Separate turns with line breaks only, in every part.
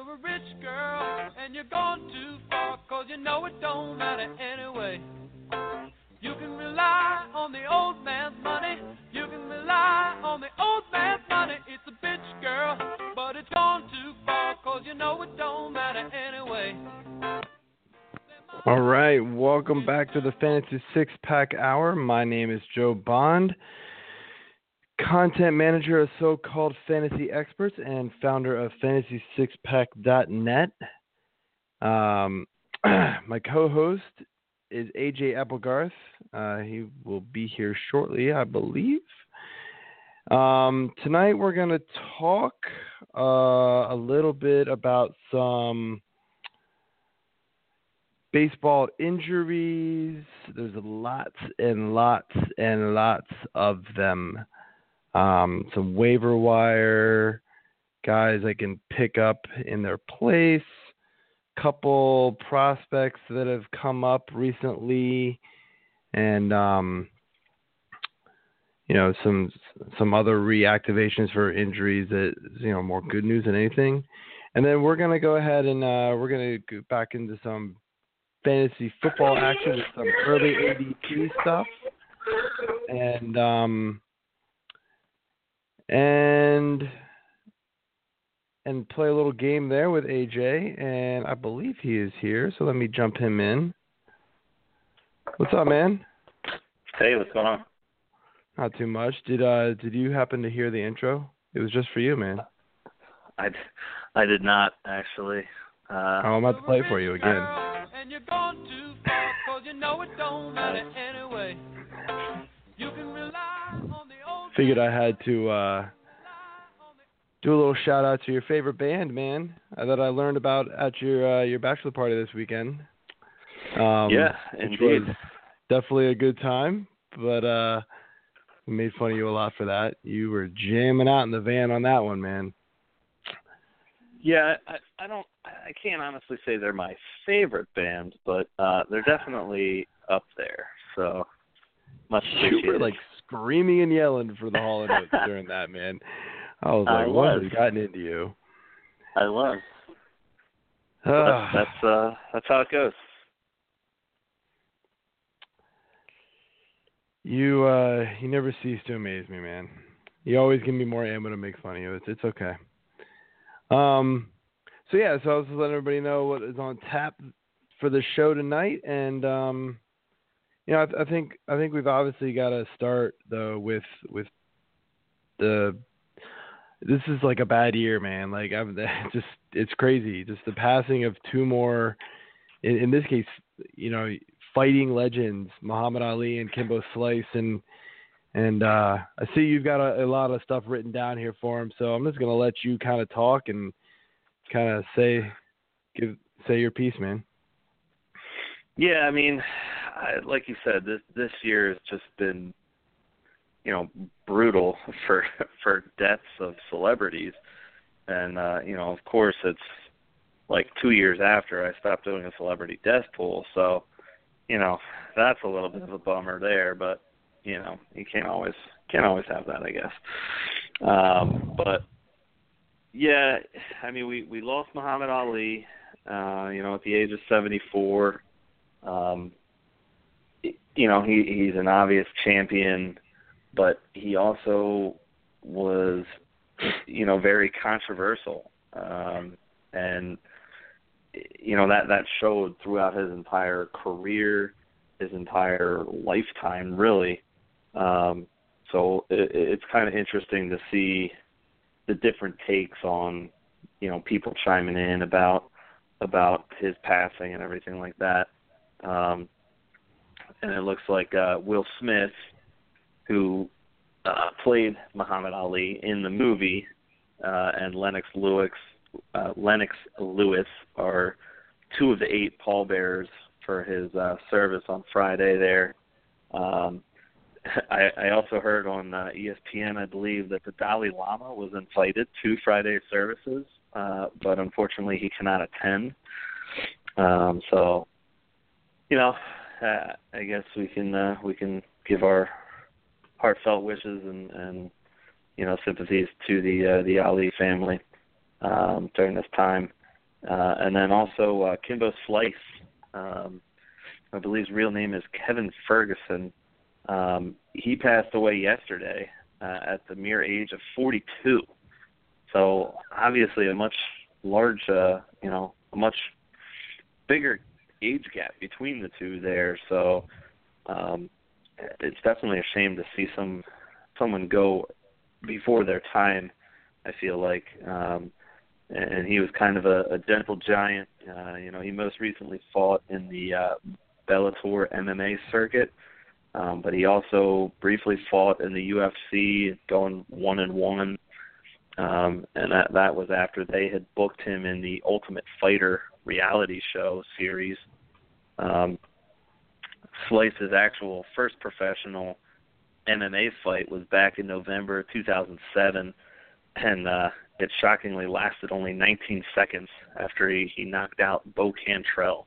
you're a rich girl and you're gone too far, cause you know it don't matter anyway. You can rely on the old man's money, you can rely on the old man's money. It's a bitch girl, but it's gone too far, cause you know it don't matter anyway.
All right, welcome back to the Fantasy Six Pack Hour. My name is Joe Bond, content manager of so called fantasy experts and founder of fantasy6pack.net. Um, my co host is AJ Applegarth. Uh, he will be here shortly, I believe. Um, tonight we're going to talk uh, a little bit about some baseball injuries. There's lots and lots and lots of them. Um, some waiver wire guys I can pick up in their place. Couple prospects that have come up recently, and um, you know some some other reactivations for injuries that you know more good news than anything. And then we're gonna go ahead and uh, we're gonna go back into some fantasy football action with some early ADP stuff, and um, and and play a little game there with AJ. And I believe he is here, so let me jump him in. What's up, man?
Hey, what's going on?
Not too much. Did uh did you happen to hear the intro? It was just for you, man.
I, I did not actually. Uh,
oh, I'm about to play for you again.
And you're gone too far, cause you know it don't matter anyway. You can rely on the old
Figured I had to uh do a little shout out to your favorite band, man, uh, that I learned about at your uh, your bachelor party this weekend. Um,
yeah, indeed.
definitely a good time, but uh, we made fun of you a lot for that. You were jamming out in the van on that one, man.
Yeah, I, I don't. I can't honestly say they're my favorite band, but uh they're definitely up there. So much
You were like screaming and yelling for the Hall and Oates during that, man. I was
I
like, what
was.
has gotten into you?
I was. But
Ah.
that's that's uh that's how it goes.
You uh you never cease to amaze me, man. You always give me more ammo to make fun of you. It's it's okay. Um so yeah, so I was just letting everybody know what is on tap for the show tonight and um you know, I, I think I think we've obviously got to start though with with the this is like a bad year, man. Like I'm just it's crazy. Just the passing of two more in, in this case, you know, fighting legends, Muhammad Ali and Kimbo Slice and and uh I see you've got a, a lot of stuff written down here for him, so I'm just gonna let you kind of talk and kind of say give say your piece, man.
Yeah, I mean, I, like you said, this this year has just been, you know, brutal for for deaths of celebrities, and uh, you know, of course, it's like two years after I stopped doing a celebrity death pool, so you know, that's a little bit of a bummer there, but you know, you can't always can't always have that, I guess. Um, but yeah, I mean, we we lost Muhammad Ali, uh, you know, at the age of 74. Um, you know, he he's an obvious champion, but he also was, you know, very controversial, um, and you know that that showed throughout his entire career, his entire lifetime, really. Um, so it, it's kind of interesting to see the different takes on, you know, people chiming in about about his passing and everything like that. Um, and it looks like uh, Will Smith, who uh, played Muhammad Ali in the movie, uh, and Lennox Lewis, uh, Lennox Lewis are two of the eight pallbearers for his uh, service on Friday there. Um, I, I also heard on uh, ESPN, I believe, that the Dalai Lama was invited to Friday's services, uh, but unfortunately he cannot attend. Um, so, you know, uh, I guess we can uh, we can give our heartfelt wishes and, and you know sympathies to the uh, the Ali family um, during this time. uh, and then also uh, Kimbo Slice. Um, I believe his real name is Kevin Ferguson. Um, he passed away yesterday uh, at the mere age of 42. So obviously a much large, uh, you know, a much bigger age gap between the two there. So um, it's definitely a shame to see some someone go before their time. I feel like, um, and he was kind of a, a gentle giant. Uh, you know, he most recently fought in the uh, Bellator MMA circuit, um, but he also briefly fought in the UFC, going one and one. Um, and that that was after they had booked him in the Ultimate Fighter reality show series. Um, Slice's actual first professional MMA fight was back in November 2007, and uh, it shockingly lasted only 19 seconds after he, he knocked out Bo Cantrell.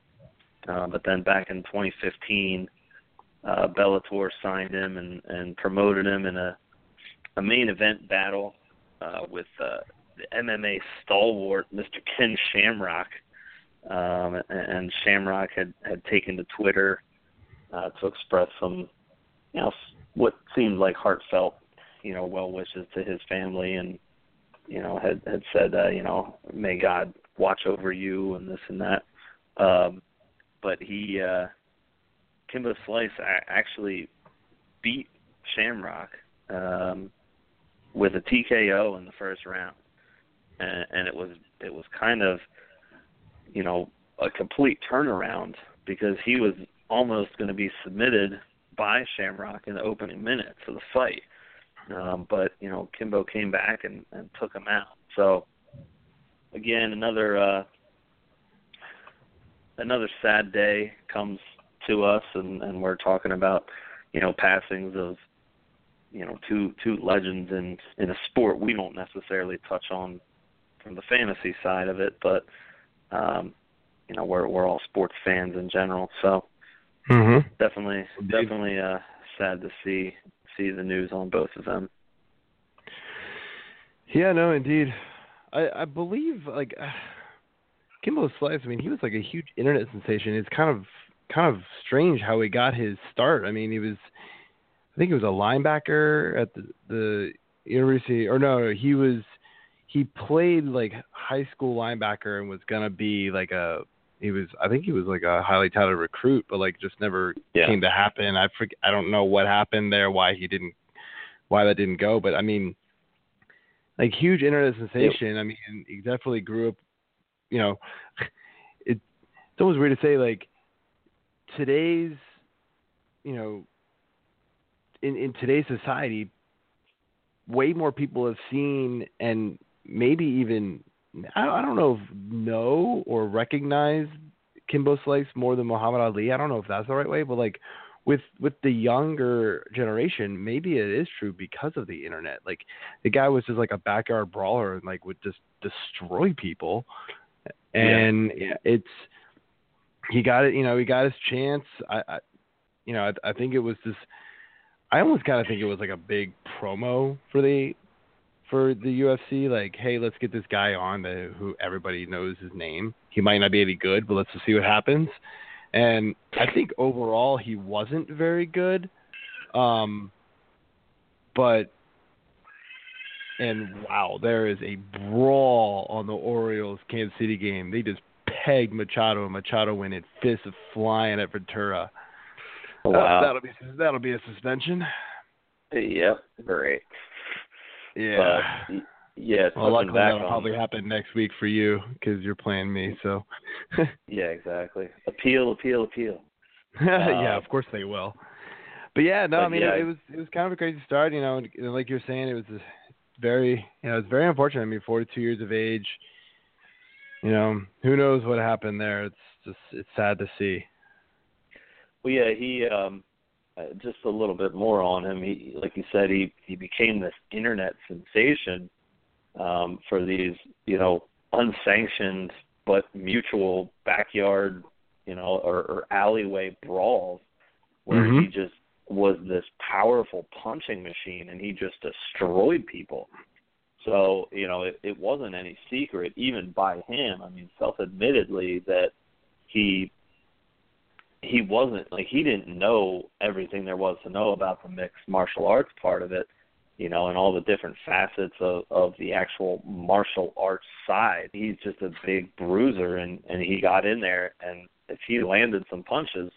Uh, but then back in 2015, uh, Bellator signed him and, and promoted him in a, a main event battle uh, with uh, the MMA stalwart Mr. Ken Shamrock. Um, and Shamrock had, had taken to Twitter uh, to express some, you know, what seemed like heartfelt, you know, well wishes to his family, and you know, had had said, uh, you know, may God watch over you and this and that. Um, but he, uh, Kimbo Slice, actually beat Shamrock um, with a TKO in the first round, and, and it was it was kind of, you know, a complete turnaround because he was almost going to be submitted by Shamrock in the opening minutes of the fight. Um, but you know, Kimbo came back and, and took him out. So again, another uh, another sad day comes to us, and, and we're talking about you know passings of you know two two legends in in a sport we don't necessarily touch on from the fantasy side of it, but um, you know we're we're all sports fans in general, so
Mm-hmm.
Definitely, definitely uh, sad to see see the news on both of them.
Yeah, no, indeed. I I believe like uh, Kimbo Slice. I mean, he was like a huge internet sensation. It's kind of kind of strange how he got his start. I mean, he was I think he was a linebacker at the the university, or no, he was he played like high school linebacker and was gonna be like a he was I think he was like a highly touted recruit, but like just never
yeah.
came to happen. I forget, I don't know what happened there, why he didn't, why that didn't go. But I mean, like huge internet sensation. I mean, he definitely grew up. You know, it, it's almost weird to say like today's, you know, in in today's society, way more people have seen and maybe even I don't know if know or recognize Kimbo Slice more than Muhammad Ali. I don't know if that's the right way, but like with with the younger generation, maybe it is true because of the internet. Like the guy was just like a backyard brawler and like would just destroy people. And yeah. it's he got it, you know, he got his chance. I, I you know, I, I think it was just I almost kind of think it was like a big promo for the for the UFC. Like, hey, let's get this guy on the, who everybody knows his name. He might not be any good, but let's just see what happens. And I think overall he wasn't very good. Um, but and wow, there is a brawl on the Orioles Kansas City game. They just pegged Machado, and Machado went in fists flying at Ventura.
Oh, wow.
Uh, that'll be that'll be a suspension.
Yep, great.
Yeah.
But, yeah,
well, luckily
that'll
on, probably happen next week for you because you're playing me. So.
yeah, exactly. Appeal, appeal, appeal.
yeah,
uh,
of course they will. But yeah, no,
but
I mean
yeah.
it, it, was it was kind of a crazy start, you know. And, like you're saying, it was very you know it's very unfortunate. I mean, 42 years of age. You know, who knows what happened there? It's just it's sad to see.
Well, yeah, he um uh, just a little bit more on him. He, like you said, he he became this internet sensation um, for these, you know, unsanctioned but mutual backyard, you know, or, or alleyway brawls, where
mm-hmm.
he just was this powerful punching machine, and he just destroyed people. So you know, it, it wasn't any secret, even by him. I mean, self-admittedly that he he wasn't like he didn't know everything there was to know about the mixed martial arts part of it, you know, and all the different facets of of the actual martial arts side. He's just a big bruiser, and and he got in there, and if he landed some punches,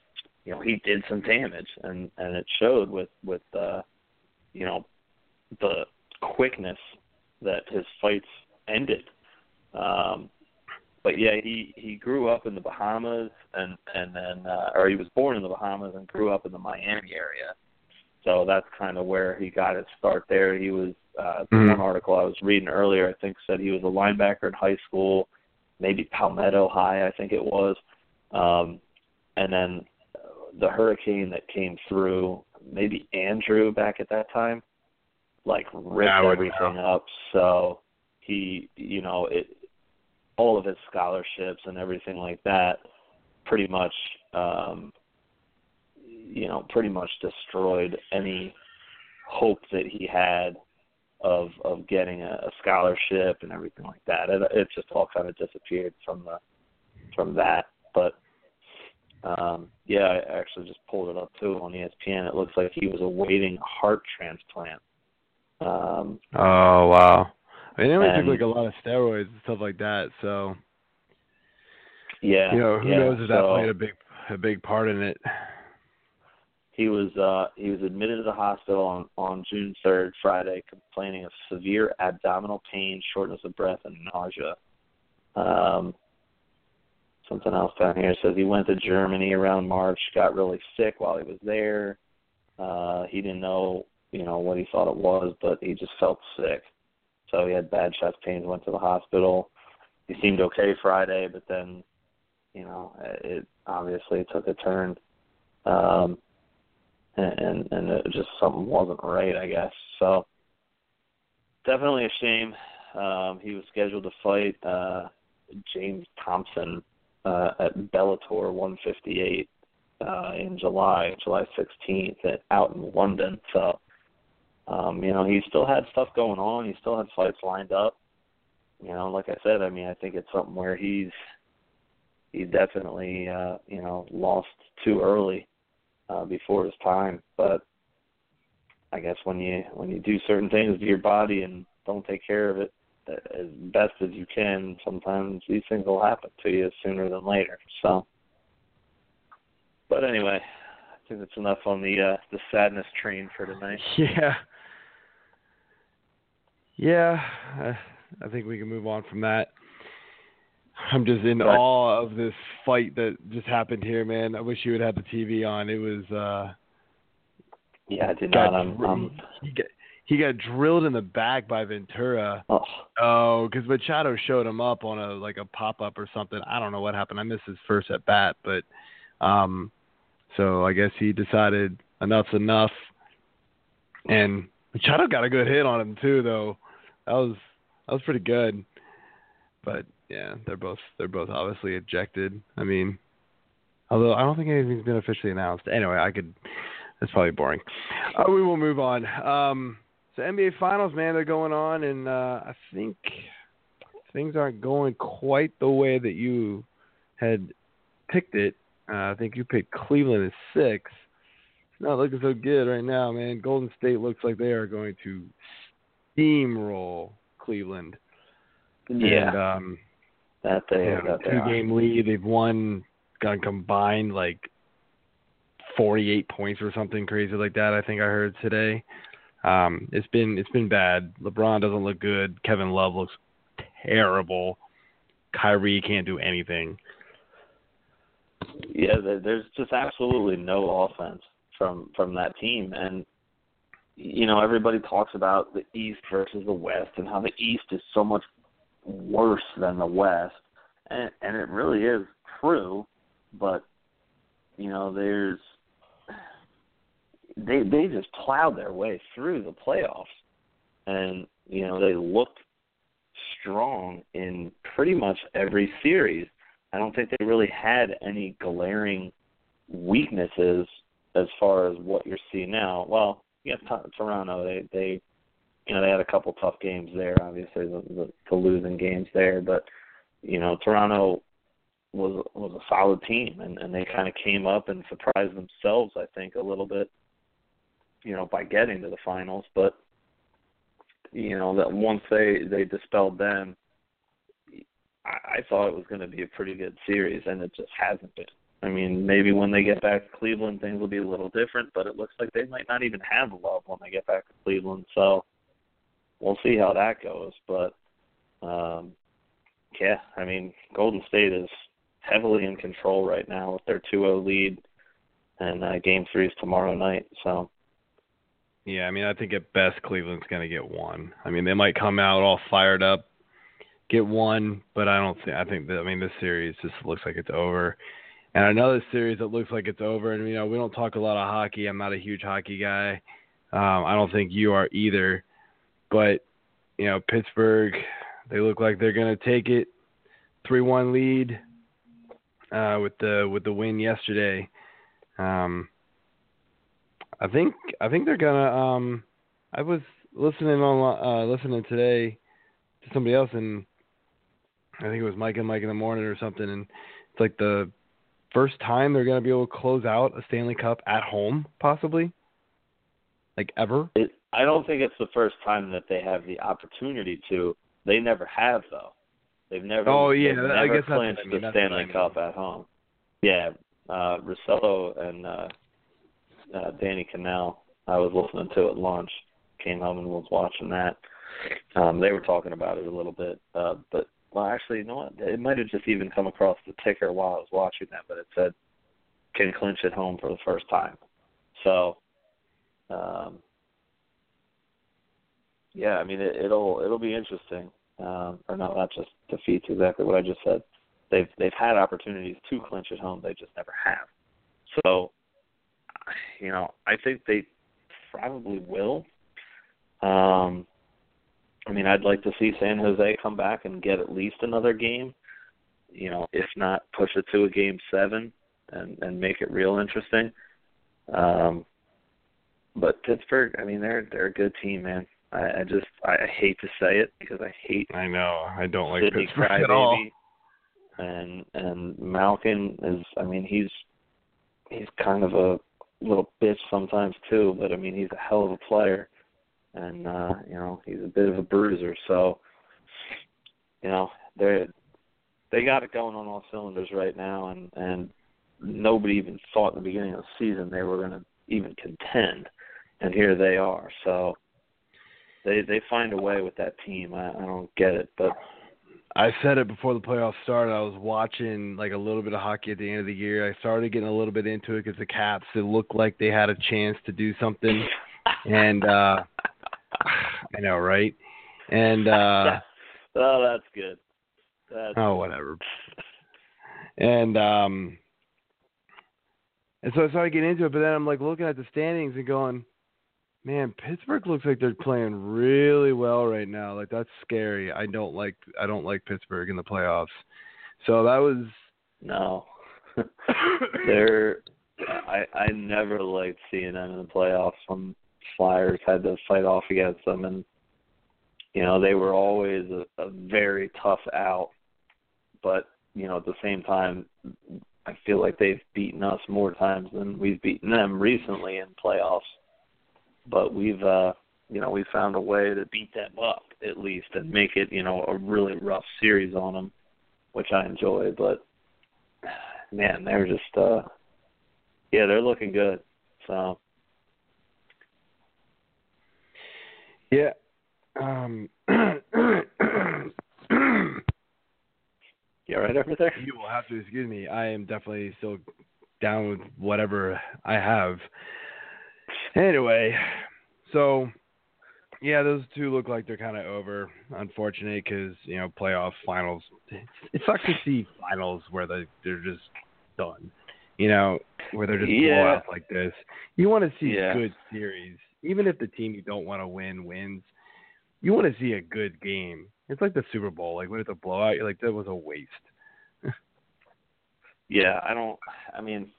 you know, he did some damage, and and it showed with with uh, you know, the quickness that his fights ended. Um, but yeah, he he grew up in the Bahamas and and then uh, or he was born in the Bahamas and grew up in the Miami area. So that's kind of where he got his start there. He was uh mm-hmm. one article I was reading earlier I think said he was a linebacker in high school, maybe Palmetto High I think it was. Um and then the hurricane that came through, maybe Andrew back at that time, like ripped everything know. up. So he, you know, it all of his scholarships and everything like that pretty much um you know pretty much destroyed any hope that he had of of getting a, a scholarship and everything like that. It, it just all kind of disappeared from the from that. But um yeah i actually just pulled it up too on espn it looks like he was awaiting a heart transplant. Um
oh wow I mean, they only and, took like a lot of steroids and stuff like that. So
yeah,
you know, who
yeah,
knows if that
so,
played a big a big part in it.
He was uh he was admitted to the hospital on on June third, Friday, complaining of severe abdominal pain, shortness of breath, and nausea. Um, something else down here says he went to Germany around March, got really sick while he was there. Uh, he didn't know, you know, what he thought it was, but he just felt sick. So he had bad chest pains, went to the hospital. He seemed okay Friday, but then, you know, it obviously took a turn. Um and and it just something wasn't right, I guess. So definitely a shame. Um he was scheduled to fight uh James Thompson uh at Bellator 158 uh in July, July 16th at out in London. So um, you know, he still had stuff going on. He still had fights lined up. You know, like I said, I mean, I think it's something where he's he's definitely uh, you know lost too early uh, before his time. But I guess when you when you do certain things to your body and don't take care of it as best as you can, sometimes these things will happen to you sooner than later. So, but anyway, I think that's enough on the uh, the sadness train for tonight.
Yeah. Yeah, I think we can move on from that. I'm just in but, awe of this fight that just happened here, man. I wish you would have the TV on. It was. uh
Yeah, I did not. I'm, I'm...
He, got, he got drilled in the back by Ventura.
Oh,
oh, because Machado showed him up on a like a pop up or something. I don't know what happened. I missed his first at bat, but um, so I guess he decided enough's enough, and Machado got a good hit on him too, though that was that was pretty good. But yeah, they're both they're both obviously ejected. I mean, although I don't think anything's been officially announced. Anyway, I could. That's probably boring. Uh, we will move on. Um, so NBA Finals, man, they're going on, and uh, I think things aren't going quite the way that you had picked it. Uh, I think you picked Cleveland as six. It's not looking so good right now, man. Golden State looks like they are going to steamroll Cleveland.
Yeah.
And, um,
that they,
you know,
that
two game lead. They've won, got combined like 48 points or something crazy like that. I think I heard today. Um, it's been it's been bad. LeBron doesn't look good. Kevin Love looks terrible. Kyrie can't do anything.
Yeah, there's just absolutely no offense from from that team, and you know, everybody talks about the East versus the West and how the East is so much worse than the West, and and it really is true, but you know, there's they they just plowed their way through the playoffs, and you know they looked strong in pretty much every series. I don't think they really had any glaring weaknesses as far as what you're seeing now. Well, yeah, Toronto. They they you know they had a couple tough games there. Obviously, the, the, the losing games there, but you know Toronto was was a solid team, and and they kind of came up and surprised themselves. I think a little bit, you know, by getting to the finals. But you know that once they they dispelled them, I, I thought it was going to be a pretty good series, and it just hasn't been. I mean, maybe when they get back to Cleveland, things will be a little different, but it looks like they might not even have a love when they get back to Cleveland. So we'll see how that goes. But um, yeah, I mean, Golden State is heavily in control right now with their 2-0 lead, and uh, Game Three is tomorrow night. So.
Yeah, I mean, I think at best Cleveland's going to get one. I mean, they might come out all fired up, get one, but I don't think. I think that. I mean, this series just looks like it's over. And another series that looks like it's over. And you know, we don't talk a lot of hockey. I'm not a huge hockey guy. Um, I don't think you are either. But you know, Pittsburgh, they look like they're going to take it, three-one lead uh, with the with the win yesterday. Um, I think I think they're gonna. Um, I was listening on uh, listening today to somebody else, and I think it was Mike and Mike in the morning or something, and it's like the first time they're gonna be able to close out a Stanley Cup at home, possibly, like ever.
It, I don't think it's the first time that they have the opportunity to. They never have though. They've never.
Oh yeah,
never
I guess
clinched
I mean.
the Stanley
I mean.
Cup at home. Yeah, uh Russillo and uh, uh Danny Kanell. I was listening to at lunch. Came home and was watching that. Um, they were talking about it a little bit, uh, but well, actually, you know what? It might have just even come across the ticker while I was watching that, but it said can clinch at home for the first time. So, um, yeah, I mean it, it'll it'll be interesting. Um, or no, not just defeats exactly what I just said. They've they've had opportunities to clinch at home, they just never have. So, you know, I think they probably will. Um, I mean, I'd like to see San Jose come back and get at least another game. You know, if not, push it to a game seven and and make it real interesting. Um, but Pittsburgh, I mean, they're they're a good team, man. I, I just I hate to say it because I hate
I know. I don't like
Sidney
Pittsburgh at all.
And and Malkin is I mean he's he's kind of a little bitch sometimes too, but I mean he's a hell of a player and uh, you know, he's a bit of a bruiser, so you know, they're they got it going on all cylinders right now and and nobody even thought in the beginning of the season they were gonna even contend and here they are. So they they find a way with that team. I, I don't get it, but
I said it before the playoffs started. I was watching like a little bit of hockey at the end of the year. I started getting a little bit into it because the Caps it looked like they had a chance to do something, and uh I know, right? And uh
oh, that's good. That's
oh, whatever. And um, and so I started getting into it, but then I'm like looking at the standings and going, man, Pittsburgh looks like they're playing really well right now. Like that's scary. I don't like I don't like Pittsburgh in the playoffs. So that was
no. they're I I never liked seeing them in the playoffs when Flyers had to fight off against them and you know, they were always a, a very tough out. But, you know, at the same time I feel like they've beaten us more times than we've beaten them recently in playoffs. But we've uh you know, we found a way to beat them up at least and make it, you know, a really rough series on them, which I enjoy, but man, they're just uh yeah, they're looking good. So
Yeah. Um
you all right over there?
You will have to excuse me. I am definitely still down with whatever I have. Anyway, so yeah, those two look like they're kind of over. Unfortunate because you know playoff finals. It sucks to see finals where they they're just done. You know where they're just
Yeah.
blowouts like this. You want to see
Yeah.
good series, even if the team you don't want to win wins. You want to see a good game. It's like the Super Bowl. Like when it's a blowout, you're like that was a waste.
Yeah, I don't. I mean,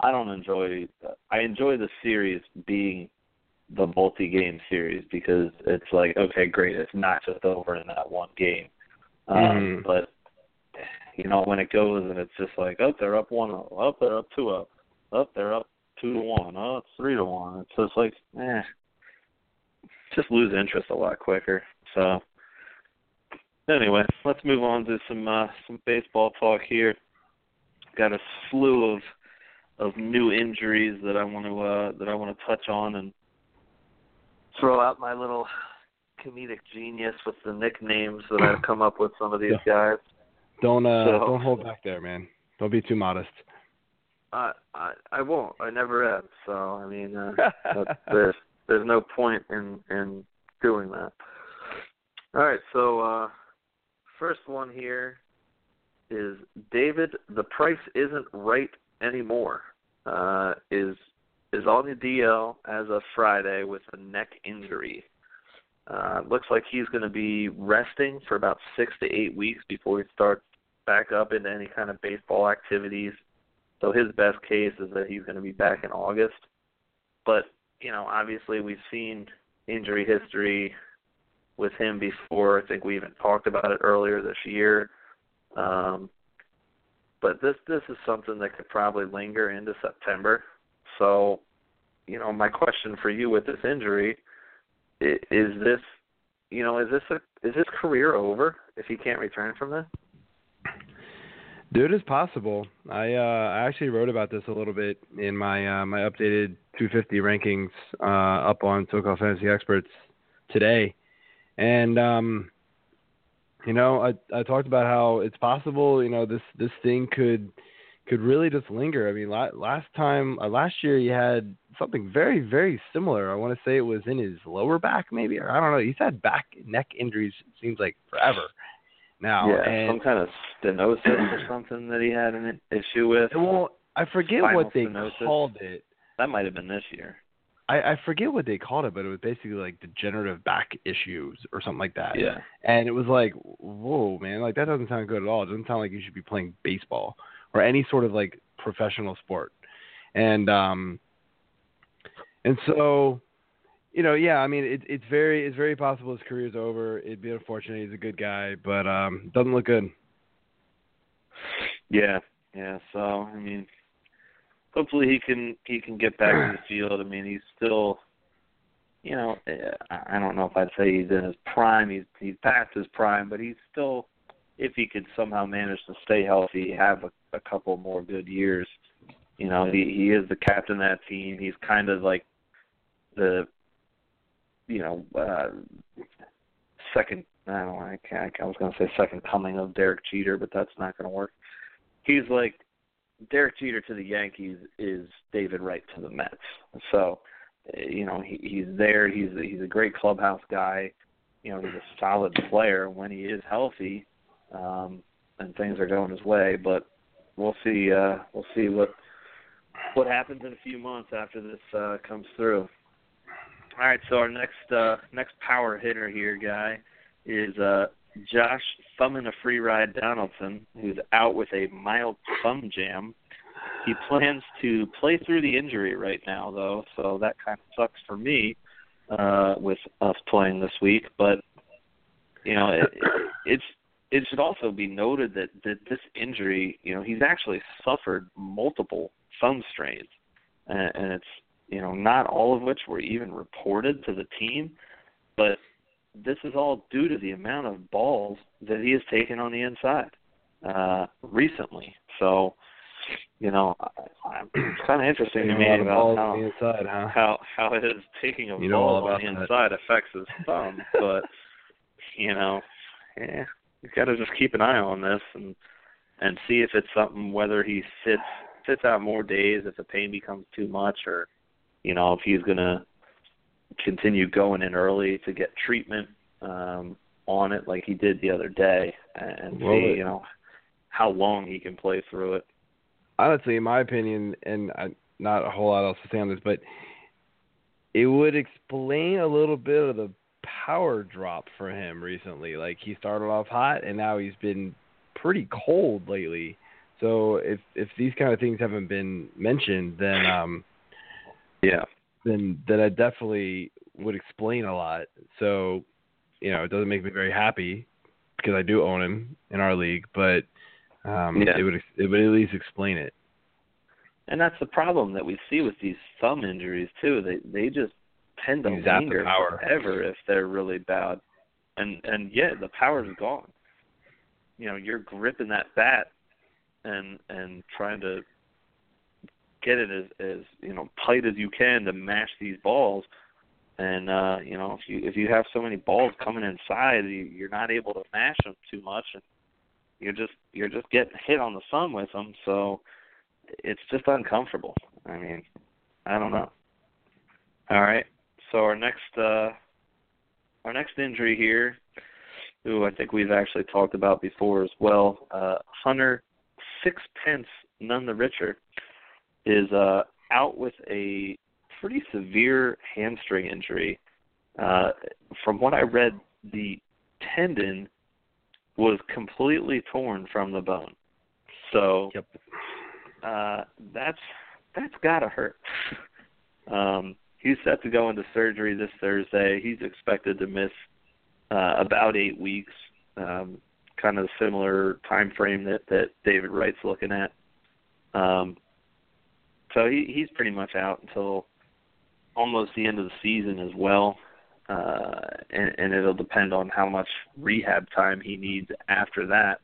I don't enjoy. I enjoy the series being the multi-game series because it's like okay, great, it's not just over in that one game. Um,
Mhm.
But you know when it goes and it's just like oh they're up one, up oh, they're up two up, up they're up two to one, oh it's three to one. It's just like eh, just lose interest a lot quicker. So anyway, let's move on to some uh, some baseball talk here. Got a slew of of new injuries that I want to uh, that I want to touch on and throw out my little comedic genius with the nicknames that I've come up with some of these guys.
Don't uh
So-
don't hold back there, man. Don't be too modest.
I I I won't. I never have. So I mean, uh, there's there's no point in in doing that. All right, so uh first one here is David. The price isn't right anymore. Uh, is is on the DL as of Friday with a neck injury. Uh, looks like he's going to be resting for about six to eight weeks before he starts back up into any kind of baseball activities. So his best case is that he's going to be back in August. But you know, obviously we've seen injury history with him before. I think we even talked about it earlier this year. Um, but this this is something that could probably linger into September. So, you know, my question for you with this injury i- is this, you know, is this a is his career over if he can't return from this?
Dude, it's possible. I uh I actually wrote about this a little bit in my uh my updated 250 rankings uh up on SoCal Fantasy Experts today. And um you know, I I talked about how it's possible, you know, this this thing could could really just linger. I mean, la- last time uh, last year he had something very very similar. I want to say it was in his lower back maybe or I don't know. He's had back neck injuries seems like forever. Now,
yeah,
and
some kind of stenosis or something that he had an issue with.
Well, I forget
Spinal
what they
stenosis.
called it.
That might have been this year.
I, I forget what they called it, but it was basically like degenerative back issues or something like that.
Yeah.
And it was like, whoa, man, like that doesn't sound good at all. It doesn't sound like you should be playing baseball or any sort of like professional sport. And um and so you know, yeah, I mean, it, it's very, it's very possible his career's over. It'd be unfortunate. He's a good guy, but um, doesn't look good.
Yeah, yeah. So I mean, hopefully he can he can get back to the field. I mean, he's still, you know, eh, I I don't know if I'd say he's in his prime. He's he's past his prime, but he's still, if he could somehow manage to stay healthy, have a, a couple more good years. You know, he he is the captain of that team. He's kind of like the, you know, uh second. I don't know. I, can't, I was going to say second coming of Derek Jeter, but that's not going to work he's like Derek Jeter to the Yankees is David Wright to the Mets. So, uh, you know, he, he's there. He's a, he's a great clubhouse guy. You know, he's a solid player when he is healthy, um, and things are going his way. But we'll see. Uh, we'll see what what happens in a few months after this uh, comes through. All right, so our next uh, next power hitter here, guy, is uh, Josh thumbing a free ride Donaldson, who's out with a mild thumb jam. He plans to play through the injury right now, though, so that kind of sucks for me uh, with us playing this week. But you know, it, it, it's it should also be noted that that this injury, you know, he's actually suffered multiple thumb strains, and, and it's you know not all of which were even reported to the team, but this is all due to the amount of balls that he has taken on the inside uh recently. So, you know, it's kind of interesting to me
a
about how
the inside, huh?
how how his taking of
You
balls on the
that.
inside affects his thumb, but you know, yeah, you got to just keep an eye on this and and see if it's something whether he sits sits out more days if the pain becomes too much or you know if he's gonna continue going in early to get treatment um on it like he did the other day and
Well,
see you know how long he can play through it.
honestly, in my opinion, and I, not a whole lot else to say on this, but it would explain a little bit of the power drop for him recently. Like he started off hot, and now he's been pretty cold lately. So if if these kind of things haven't been mentioned, then um,
Yeah.
then then I definitely would explain a lot. So, you know, it doesn't make me very happy because I do own him in our league, but um,
Yeah.
it would it would at least explain it.
And that's the problem that we see with these thumb injuries too. They they just tend to
the
linger
power.
forever if they're really bad. And and yeah, the power's gone. You know, you're gripping that bat and and trying to get it as as you know tight as you can to mash these balls. And uh, you know, if you if you have so many balls coming inside, you, you're not able to mash them too much, and you're just you're just getting hit on the sun with them. So it's just uncomfortable. I mean, I don't know. All right. So our next uh our next injury here, who I think we've actually talked about before as well, uh Hunter Sixpence None the Richer is uh out with a pretty severe hamstring injury. Uh from what I read the tendon was completely torn from the bone. So
Yep.
uh, that's that's gotta hurt. um, he's set to go into surgery this Thursday. He's expected to miss uh, about eight weeks, um, kind of similar time frame that that David Wright's looking at. Um, so he he's pretty much out until almost the end of the season as well. Uh, and, and it'll depend on how much rehab time he needs after that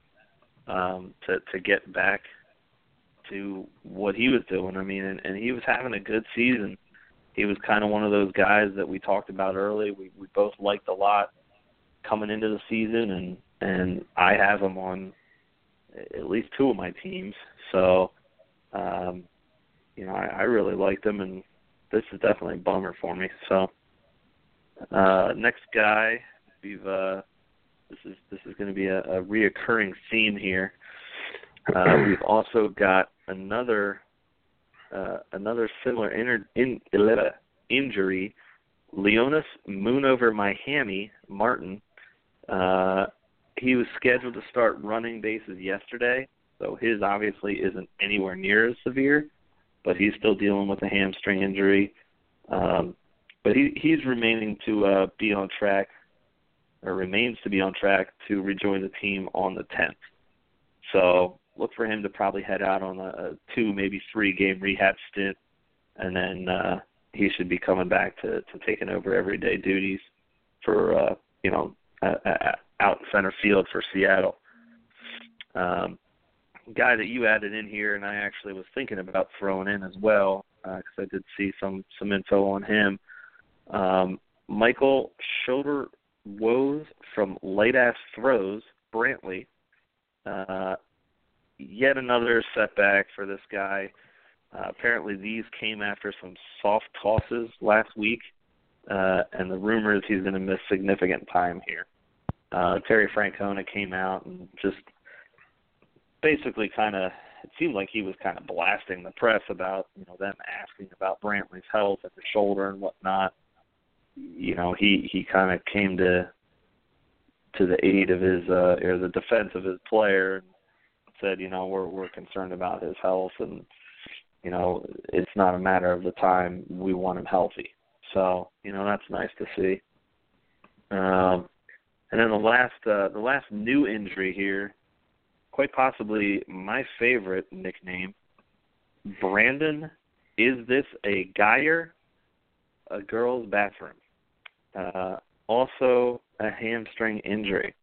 um, to to get back to what he was doing. I mean, and, and he was having a good season. He was kind of one of those guys that we talked about early. We we both liked a lot coming into the season, and and I have him on at least two of my teams. So, um, you know, I, I really liked him, and this is definitely a bummer for me. So, uh, next guy, we've uh, this is this is going to be a, a reoccurring theme here. Uh, we've also got another uh, another similar in, uh, injury. Leonys Moon over Miami Martin. Uh, he was scheduled to start running bases yesterday, so his obviously isn't anywhere near as severe, but he's still dealing with a hamstring injury. Um, but he he's remaining to uh, be on track, or remains to be on track to rejoin the team on the 10th. So look for him to probably head out on a, a two, maybe three game rehab stint, and then uh, he should be coming back to to taking over everyday duties for uh, you know uh, out center field for Seattle. Um, guy that you added in here, and I actually was thinking about throwing in as well because I did see some some info on him. Um, Michael Shoulder Woes from Light Ass Throws, Brantley. Uh, yet another setback for this guy. Uh, apparently, these came after some soft tosses last week, uh, and the rumor is he's going to miss significant time here. Uh, Terry Francona came out and just basically kind of it seemed like he was kind of blasting the press about you know them asking about Brantley's health and the shoulder and whatnot. You know, he he kind of came to to the aid of his uh or the defense of his player and said, you know, we're we're concerned about his health and you know, it's not a matter of the time we want him healthy. So, you know, that's nice to see. Um and then the last uh the last new injury here, quite possibly my favorite nickname, Brandon, is this a Guyer? A girl's bathroom. Uh also a hamstring injury.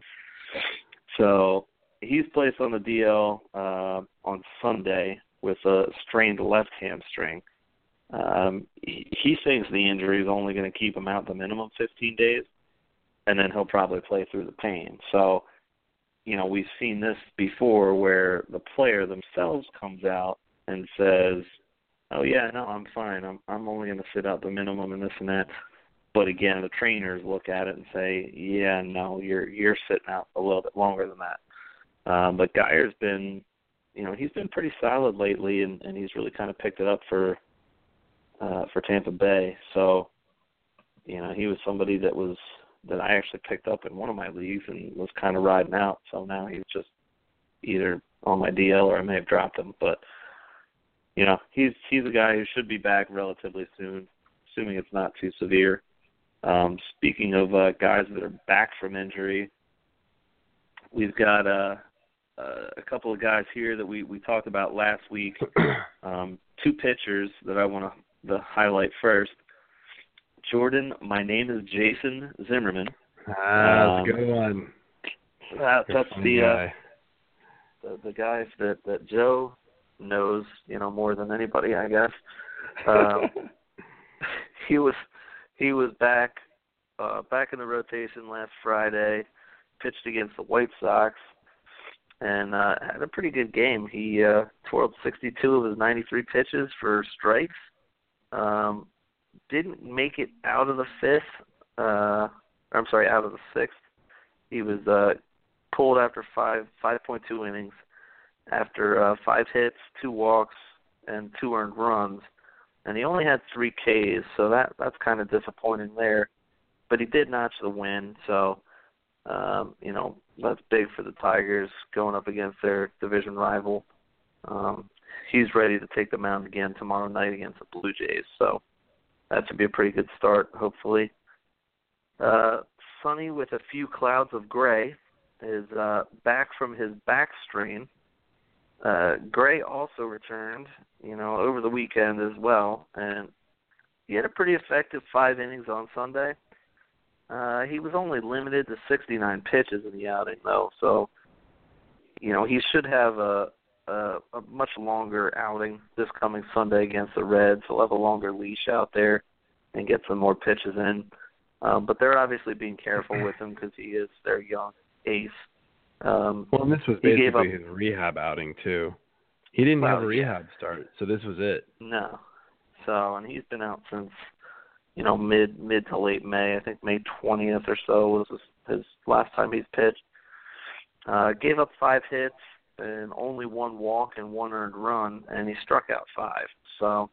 So he's placed on the DL uh, on Sunday with a strained left hamstring. Um, he, he thinks the injury is only going to keep him out the minimum 15 days, and then he'll probably play through the pain. So, you know, we've seen this before where the player themselves comes out and says, "Oh yeah, no, I'm fine. I'm I'm only going to sit out the minimum and this and that." But again, the trainers look at it and say, "Yeah, no, you're you're sitting out a little bit longer than that." Um, but Guyer's been, you know, he's been pretty solid lately, and and he's really kind of picked it up for uh, for Tampa Bay. So, you know, he was somebody that was that I actually picked up in one of my leagues and was kind of riding out. So now he's just either on my DL or I may have dropped him, but you know, he's he's a guy who should be back relatively soon. assuming it's not too severe. Um, speaking of uh, guys that are back from injury, we've got uh, uh, a couple of guys here that we we talked about last week. Um, two pitchers that I want to highlight first. Jordan, my name is Jason Zimmermann.
Ah, that's a
Um,
good one.
That, that's the, uh,
guy.
the the guys that that Joe knows, you know, more than anybody, I guess. Um, he was he was back uh back in the rotation last Friday, pitched against the White Sox and uh had a pretty good game. He uh twirled 62 of his 93 pitches for strikes. Um didn't make it out of the fifth uh I'm sorry, out of the sixth. He was uh pulled after 5 5.2 innings after uh 5 hits, 2 walks and 2 earned runs and he only had three Ks, so that that's kind of disappointing there. But he did notch the win, so um, you know that's big for the Tigers going up against their division rival. Um, he's ready to take the mound again tomorrow night against the Blue Jays, so that should be a pretty good start, hopefully. Uh, Sonny with a few clouds of gray is uh, back from his back strain. Uh, Gray also returned, you know, over the weekend as well, and he had a pretty effective five innings on Sunday. Uh, he was only limited to 69 pitches in the outing, though, so you know he should have a a, a much longer outing this coming Sunday against the Reds. He'll have a longer leash out there and get some more pitches in. Um, but they're obviously being careful with him because he is their young ace. Um,
Well, and this was basically his rehab outing too. He didn't have a rehab start, so this was it.
No. So, and he's been out since you know mid mid to late May. I think May 20th or so was his, his last time he's pitched. Uh, gave up five hits and only one walk and one earned run, and he struck out five. So,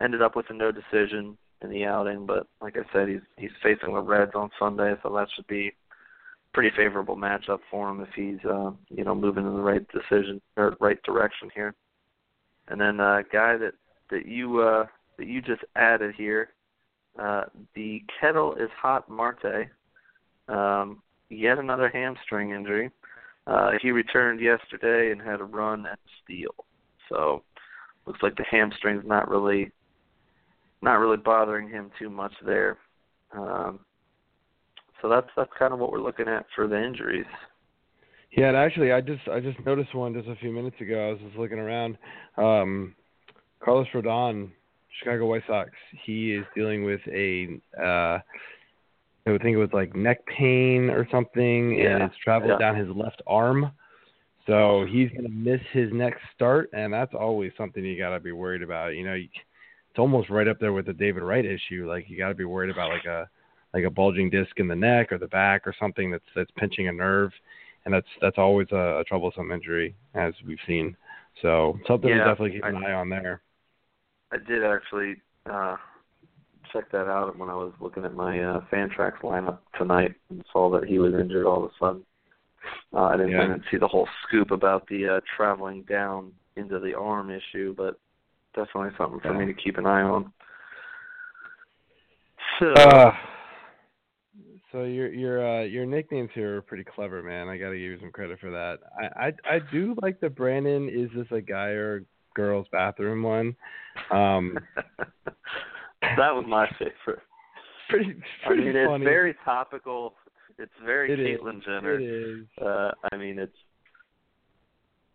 ended up with a no decision in the outing. But like I said, he's he's facing the Reds on Sunday, so that should be pretty favorable matchup for him if he's uh, you know moving in the right decision or right direction here. And then uh, guy that that you uh, that you just added here, uh, the kettle is hot Marte. Um, yet another hamstring injury. Uh, he returned yesterday and had a run and steel. So looks like the hamstring's not really not really bothering him too much there. Um, so that's that's kind of what we're looking at for the injuries.
Yeah, and actually, I just I just noticed one just a few minutes ago. I was just looking around. Um, Carlos Rodon, Chicago White Sox. He is dealing with a uh, I would think it was like neck pain or something, and it's traveled
yeah.
down his left arm. So he's gonna miss his next start, and that's always something you gotta be worried about. You know, you- it's almost right up there with the David Wright issue. Like you gotta be worried about like a like a bulging disc in the neck or the back or something that's that's pinching a nerve, and that's that's always a, a troublesome injury as we've seen. So something to definitely keep
I-
an eye on there.
I did actually uh check that out when I was looking at my uh Fantrax lineup tonight and saw that he was injured all of a sudden. Uh, I didn't,
Yeah.
I didn't see the whole scoop about the uh traveling down into the arm issue, but definitely something for
Yeah.
me to keep an eye on. So
Uh, so your your uh, your nicknames here are pretty clever, man. I got to give you some credit for that. I, I I do like the Brandon is this a guy or girl's bathroom one. Um,
that was my favorite.
pretty
I
pretty
mean, it's very topical. It's very
It is.
Caitlyn Jenner.
It is.
Uh, I mean, it's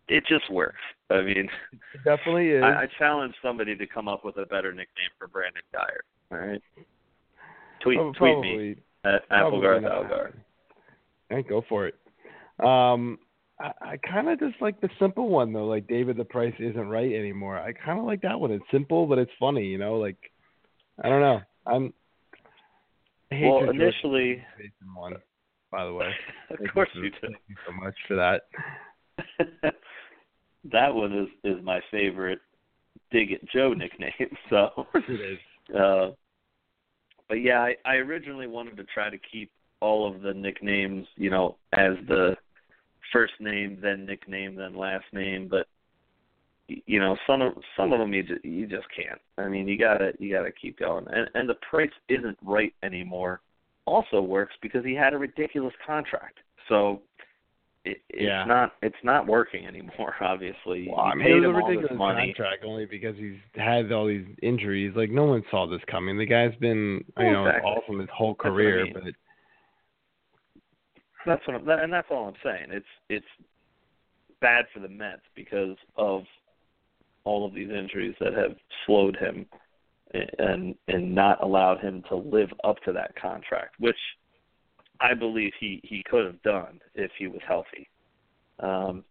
it just works. I mean,
It definitely is.
I, I challenge somebody to come up with a better nickname for Brandon Guyer. All right, tweet
Prob-
tweet me at Applegarth. Algar.
Hey, go for it. Um, I, I kind of just like the simple one though. Like David, the price isn't right anymore. I kind of like that one. It's simple, but it's funny. You know, like I don't know. I'm. I hate
Well, initially,
one, by the way.
of
Thank
course
you,
you do.
Thank you so much for that.
that one is is my favorite Dig It Joe nickname. So,
Of course it is.
uh, but yeah, I, I originally wanted to try to keep all of the nicknames, you know, as the first name, then nickname, then last name. But you know some of some of them you just, you just can't. I mean, you gotta you gotta keep going, and and the price isn't right anymore. Also works because he had a ridiculous contract, so it, it's
Yeah.
not it's not working anymore. Obviously,
Well, I mean,
paid
it was
him
a
all this
ridiculous
money.
contract only because he's had all these injuries. Like no one saw this coming. The guy's been, you know,
Exactly.
awesome his whole
That's what I
career,
mean.
but
That's what I'm, that, and that's all I'm saying. It's it's bad for the Mets because of all of these injuries that have slowed him and and not allowed him to live up to that contract, which I believe he he could have done if he was healthy. Um,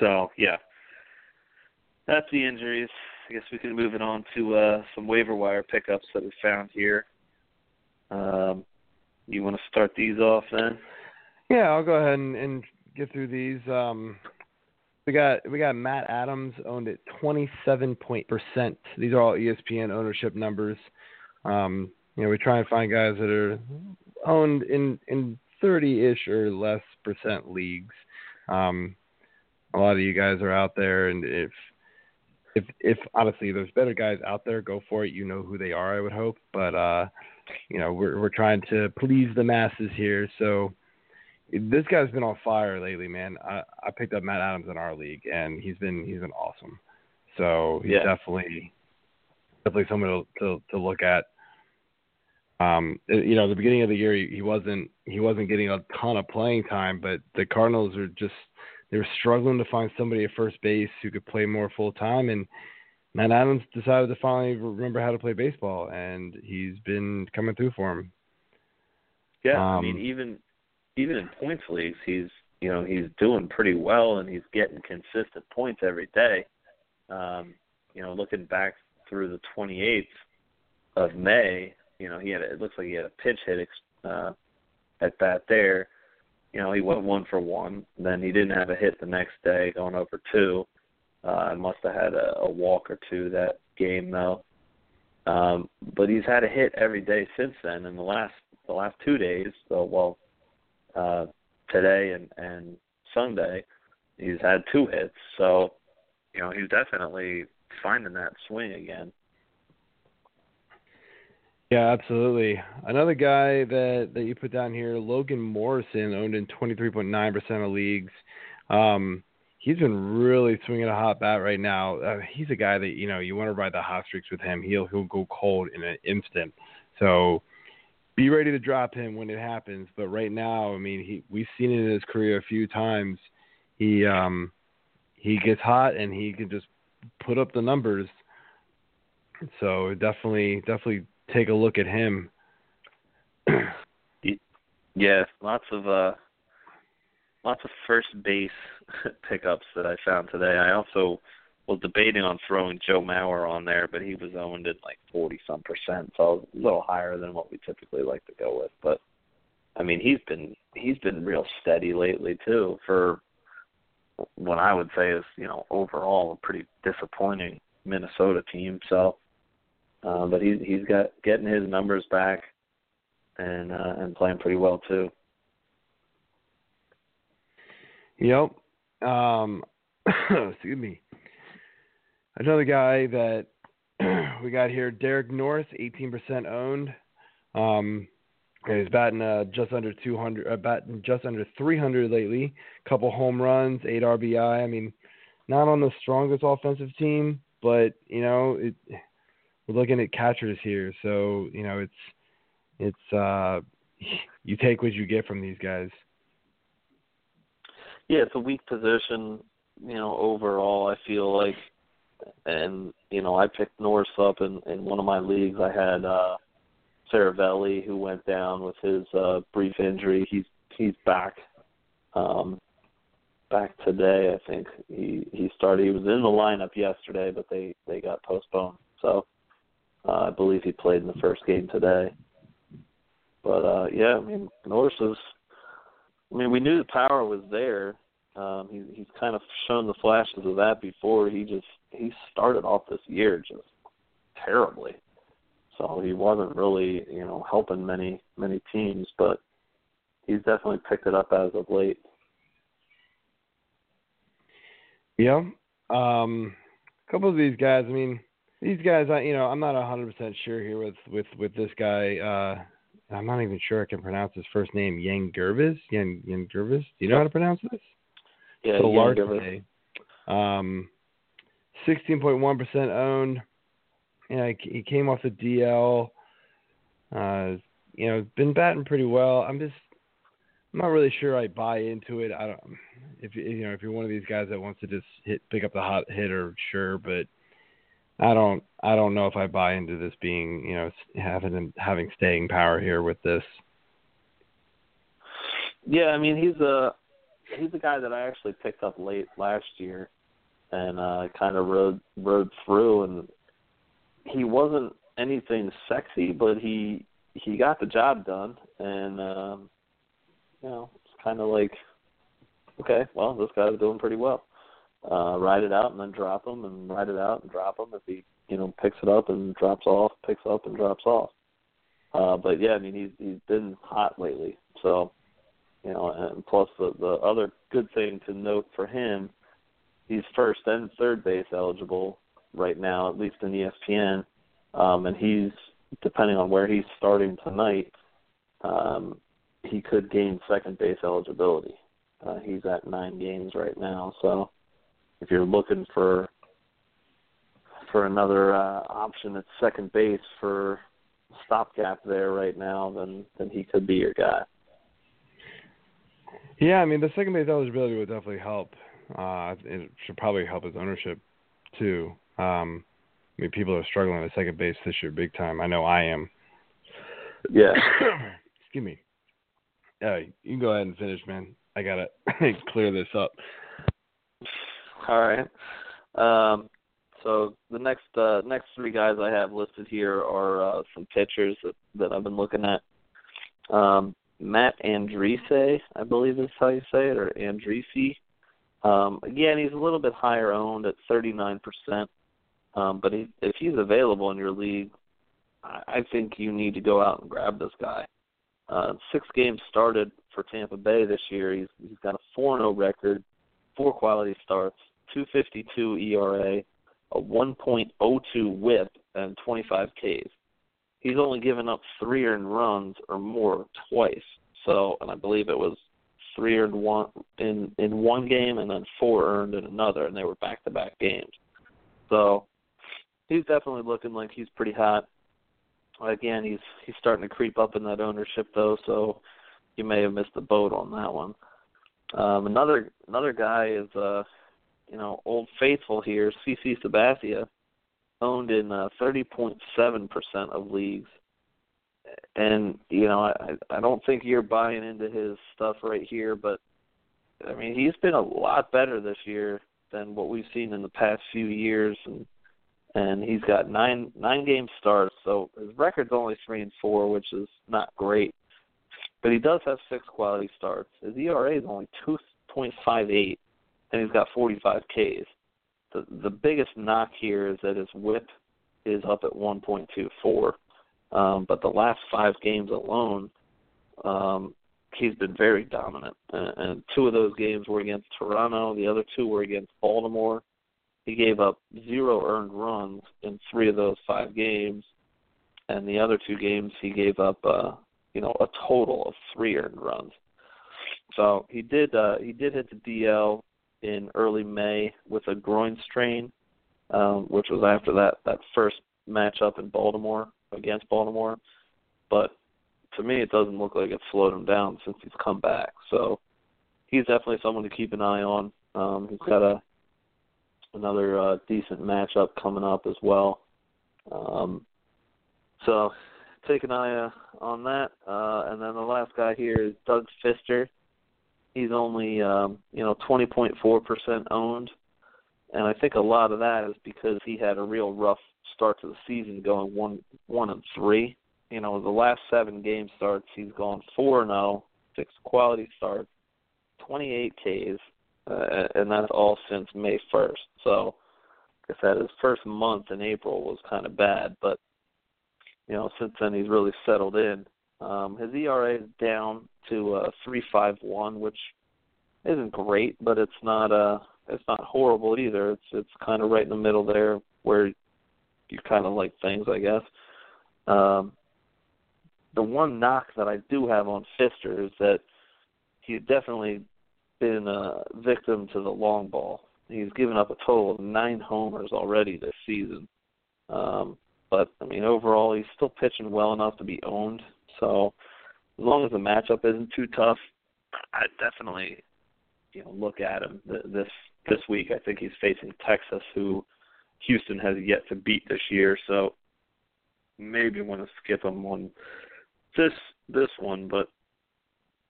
so yeah, that's the injuries. I guess we can move it on to uh, some waiver wire pickups that we found here. Um, you want to start these off then?
yeah, I'll go ahead and, and get through these. Um, we got we got Matt Adams owned at twenty seven point percent. These are all ESPN ownership numbers. Um, you know, we try and find guys that are owned in in thirty ish or less percent leagues. Um, a lot of you guys are out there, and if if if honestly there's better guys out there, go for it. You know who they are, I would hope. But uh, you know, we're we're trying to please the masses here, so this guy's been on fire lately, man. I, I picked up Matt Adams in our league, and he's been he's been awesome. So he's
Yeah.
definitely definitely someone to, to to look at. Um, you know, the beginning of the year he, he wasn't he wasn't getting a ton of playing time, but the Cardinals are just they were struggling to find somebody at first base who could play more full time, and Matt Adams decided to finally remember how to play baseball, and he's been coming through for him.
Yeah, I mean
Um,
even even in points leagues, he's you know he's doing pretty well and he's getting consistent points every day. Um, you know, looking back through the 28th of May, you know he had a, it looks like he had a pitch hit uh, at bat there. You know, he went one for one. Then he didn't have a hit the next day, going over two. Uh, must have had a, a walk or two that game though. Um, but he's had a hit every day since then. In the last the last two days, so well, uh, today and and Sunday, he's had two hits. So, you know, he's definitely finding that swing again.
Yeah, absolutely. Another guy that that you put down here, Logan Morrison, owned in 23.9% of leagues. Um, he's been really swinging a hot bat right now. Uh, he's a guy that you know you want to ride the hot streaks with him. He'll he'll go cold in an instant. So be ready to drop him when it happens. But right now, I mean, he we've seen it in his career a few times. He um he gets hot and he can just put up the numbers. So definitely definitely take a look at him.
Yeah, lots of uh lots of first base pickups that I found today. I also was debating on throwing Joe Mauer on there, but he was owned at like forty some percent, so a little higher than what we typically like to go with. But I mean he's been he's been real steady lately too for what I would say is, you know, overall a pretty disappointing Minnesota team. So uh, but he's he's got getting his numbers back and uh, and playing pretty well too.
Yep. Um, excuse me. Another guy that we got here, Derek Norris, 18% owned. Um, he's batting uh, just under 200, uh, batting just under 300 lately. Couple home runs, eight RBI. I mean, not on the strongest offensive team, but you know, it, we're looking at catchers here, so you know, it's it's uh, you take what you get from these guys.
Yeah, it's a weak position, you know, overall I feel like and you know, I picked Norris up in, in one of my leagues. I had uh Cervelli who went down with his uh brief injury. He's he's back. Um back today, I think. He he started he was in the lineup yesterday but they they got postponed. So uh, I believe he played in the first game today. But uh yeah, I mean Norris is I mean, we knew the power was there. Um, he, he's kind of shown the flashes of that before. He just he started off this year just terribly, so he wasn't really you know helping many many teams. But he's definitely picked it up as of late.
Yeah. Um, a couple of these guys. I mean, these guys. I you know I'm not hundred percent sure here with with with this guy. Uh, I'm not even sure I can pronounce his first name. Yangervis. Yang Yangervis. Do you know how to pronounce this?
Yeah, Yangervis.
Um, 16.1% owned. Yeah, he came off the DL. Uh, you know, been batting pretty well. I'm just, I'm not really sure I buy into it. I don't. If you know, if you're one of these guys that wants to just hit, pick up the hot hitter, sure, but I don't, I don't know if I buy into this being, you know, having having staying power here with this.
Yeah, I mean, he's a he's a guy that I actually picked up late last year, and uh, kind of rode rode through, and he wasn't anything sexy, but he he got the job done, and um, you know it's kind of like, okay, well this guy's doing pretty well. Uh, ride it out and then drop him, and ride it out and drop him if he you know picks it up and drops off, picks up and drops off. Uh, but yeah, I mean he's he's been hot lately, so you know, and plus the the other good thing to note for him, he's first and third base eligible right now, at least in ESPN, um, and he's depending on where he's starting tonight, um, he could gain second base eligibility. Uh, he's at nine games right now, so if you're looking for for another uh, option at second base for stopgap there right now, then then he could be your guy.
Yeah, I mean the second base eligibility would definitely help. Uh, it should probably help his ownership too. Um, I mean, people are struggling at second base this year big time. I know I am.
Yeah.
Excuse me. Yeah, you can go ahead and finish, man. I gotta clear this up.
All right. Um, so the next uh, next three guys I have listed here are uh, some pitchers that, that I've been looking at. Um, Matt Andriese, I believe is how you say it, or Andriese. Um, again, he's a little bit higher owned at 39%. Um, but he, if he's available in your league, I, I think you need to go out and grab this guy. Uh, six games started for Tampa Bay this year. He's he's got a 4-0 record, four quality starts, 2.52 ERA, a 1.02 WHIP, and 25 Ks he's only given up three earned runs or more twice. So, and I believe it was three earned one in in one game and then four earned in another, and they were back to back games. So, he's definitely looking like he's pretty hot. Again, he's he's starting to creep up in that ownership though, so you may have missed the boat on that one. Um, another another guy is uh, you know, old faithful here, CC Sabathia owned in uh, 30.7% of leagues. And you know, I I don't think you're buying into his stuff right here, but I mean, he's been a lot better this year than what we've seen in the past few years and and he's got nine nine game starts, so his record's only three and four, which is not great. But he does have six quality starts. His ERA is only two point five eight, and he's got forty five Ks the the biggest knock here is that his WHIP is up at 1.24. Um, but the last five games alone, um, he's been very dominant. And, and two of those games were against Toronto. The other two were against Baltimore. He gave up zero earned runs in three of those five games, and the other two games he gave up, uh, you know, a total of three earned runs. So he did uh, he did hit the DL in early May with a groin strain, um, which was after that that first matchup in Baltimore against Baltimore. But to me, it doesn't look like it's slowed him down since he's come back. So he's definitely someone to keep an eye on. Um, he's got a another uh, decent matchup coming up as well. Um, so take an eye uh, on that. Uh, and then the last guy here is Doug Fister he's only um, you know 20.4% owned, and I think a lot of that is because he had a real rough start to the season, going one one and three. You know, the last seven game starts, he's gone four and zero, oh, six quality starts, 28 Ks, uh, and that's all since May 1st. So, like I said, his first month in April was kind of bad, but you know, since then he's really settled in. Um, his ERA is down to uh, 3.51, which isn't great, but it's not uh it's not horrible either. It's it's kind of right in the middle there where you kind of like things, I guess. Um, the one knock that I do have on Fister is that he's definitely been a victim to the long ball. He's given up a total of nine homers already this season. Um, but I mean, overall, he's still pitching well enough to be owned. So as long as the matchup isn't too tough, I definitely, you know, look at him this this week. I think he's facing Texas, who Houston has yet to beat this year. So maybe want to skip him on this this one, but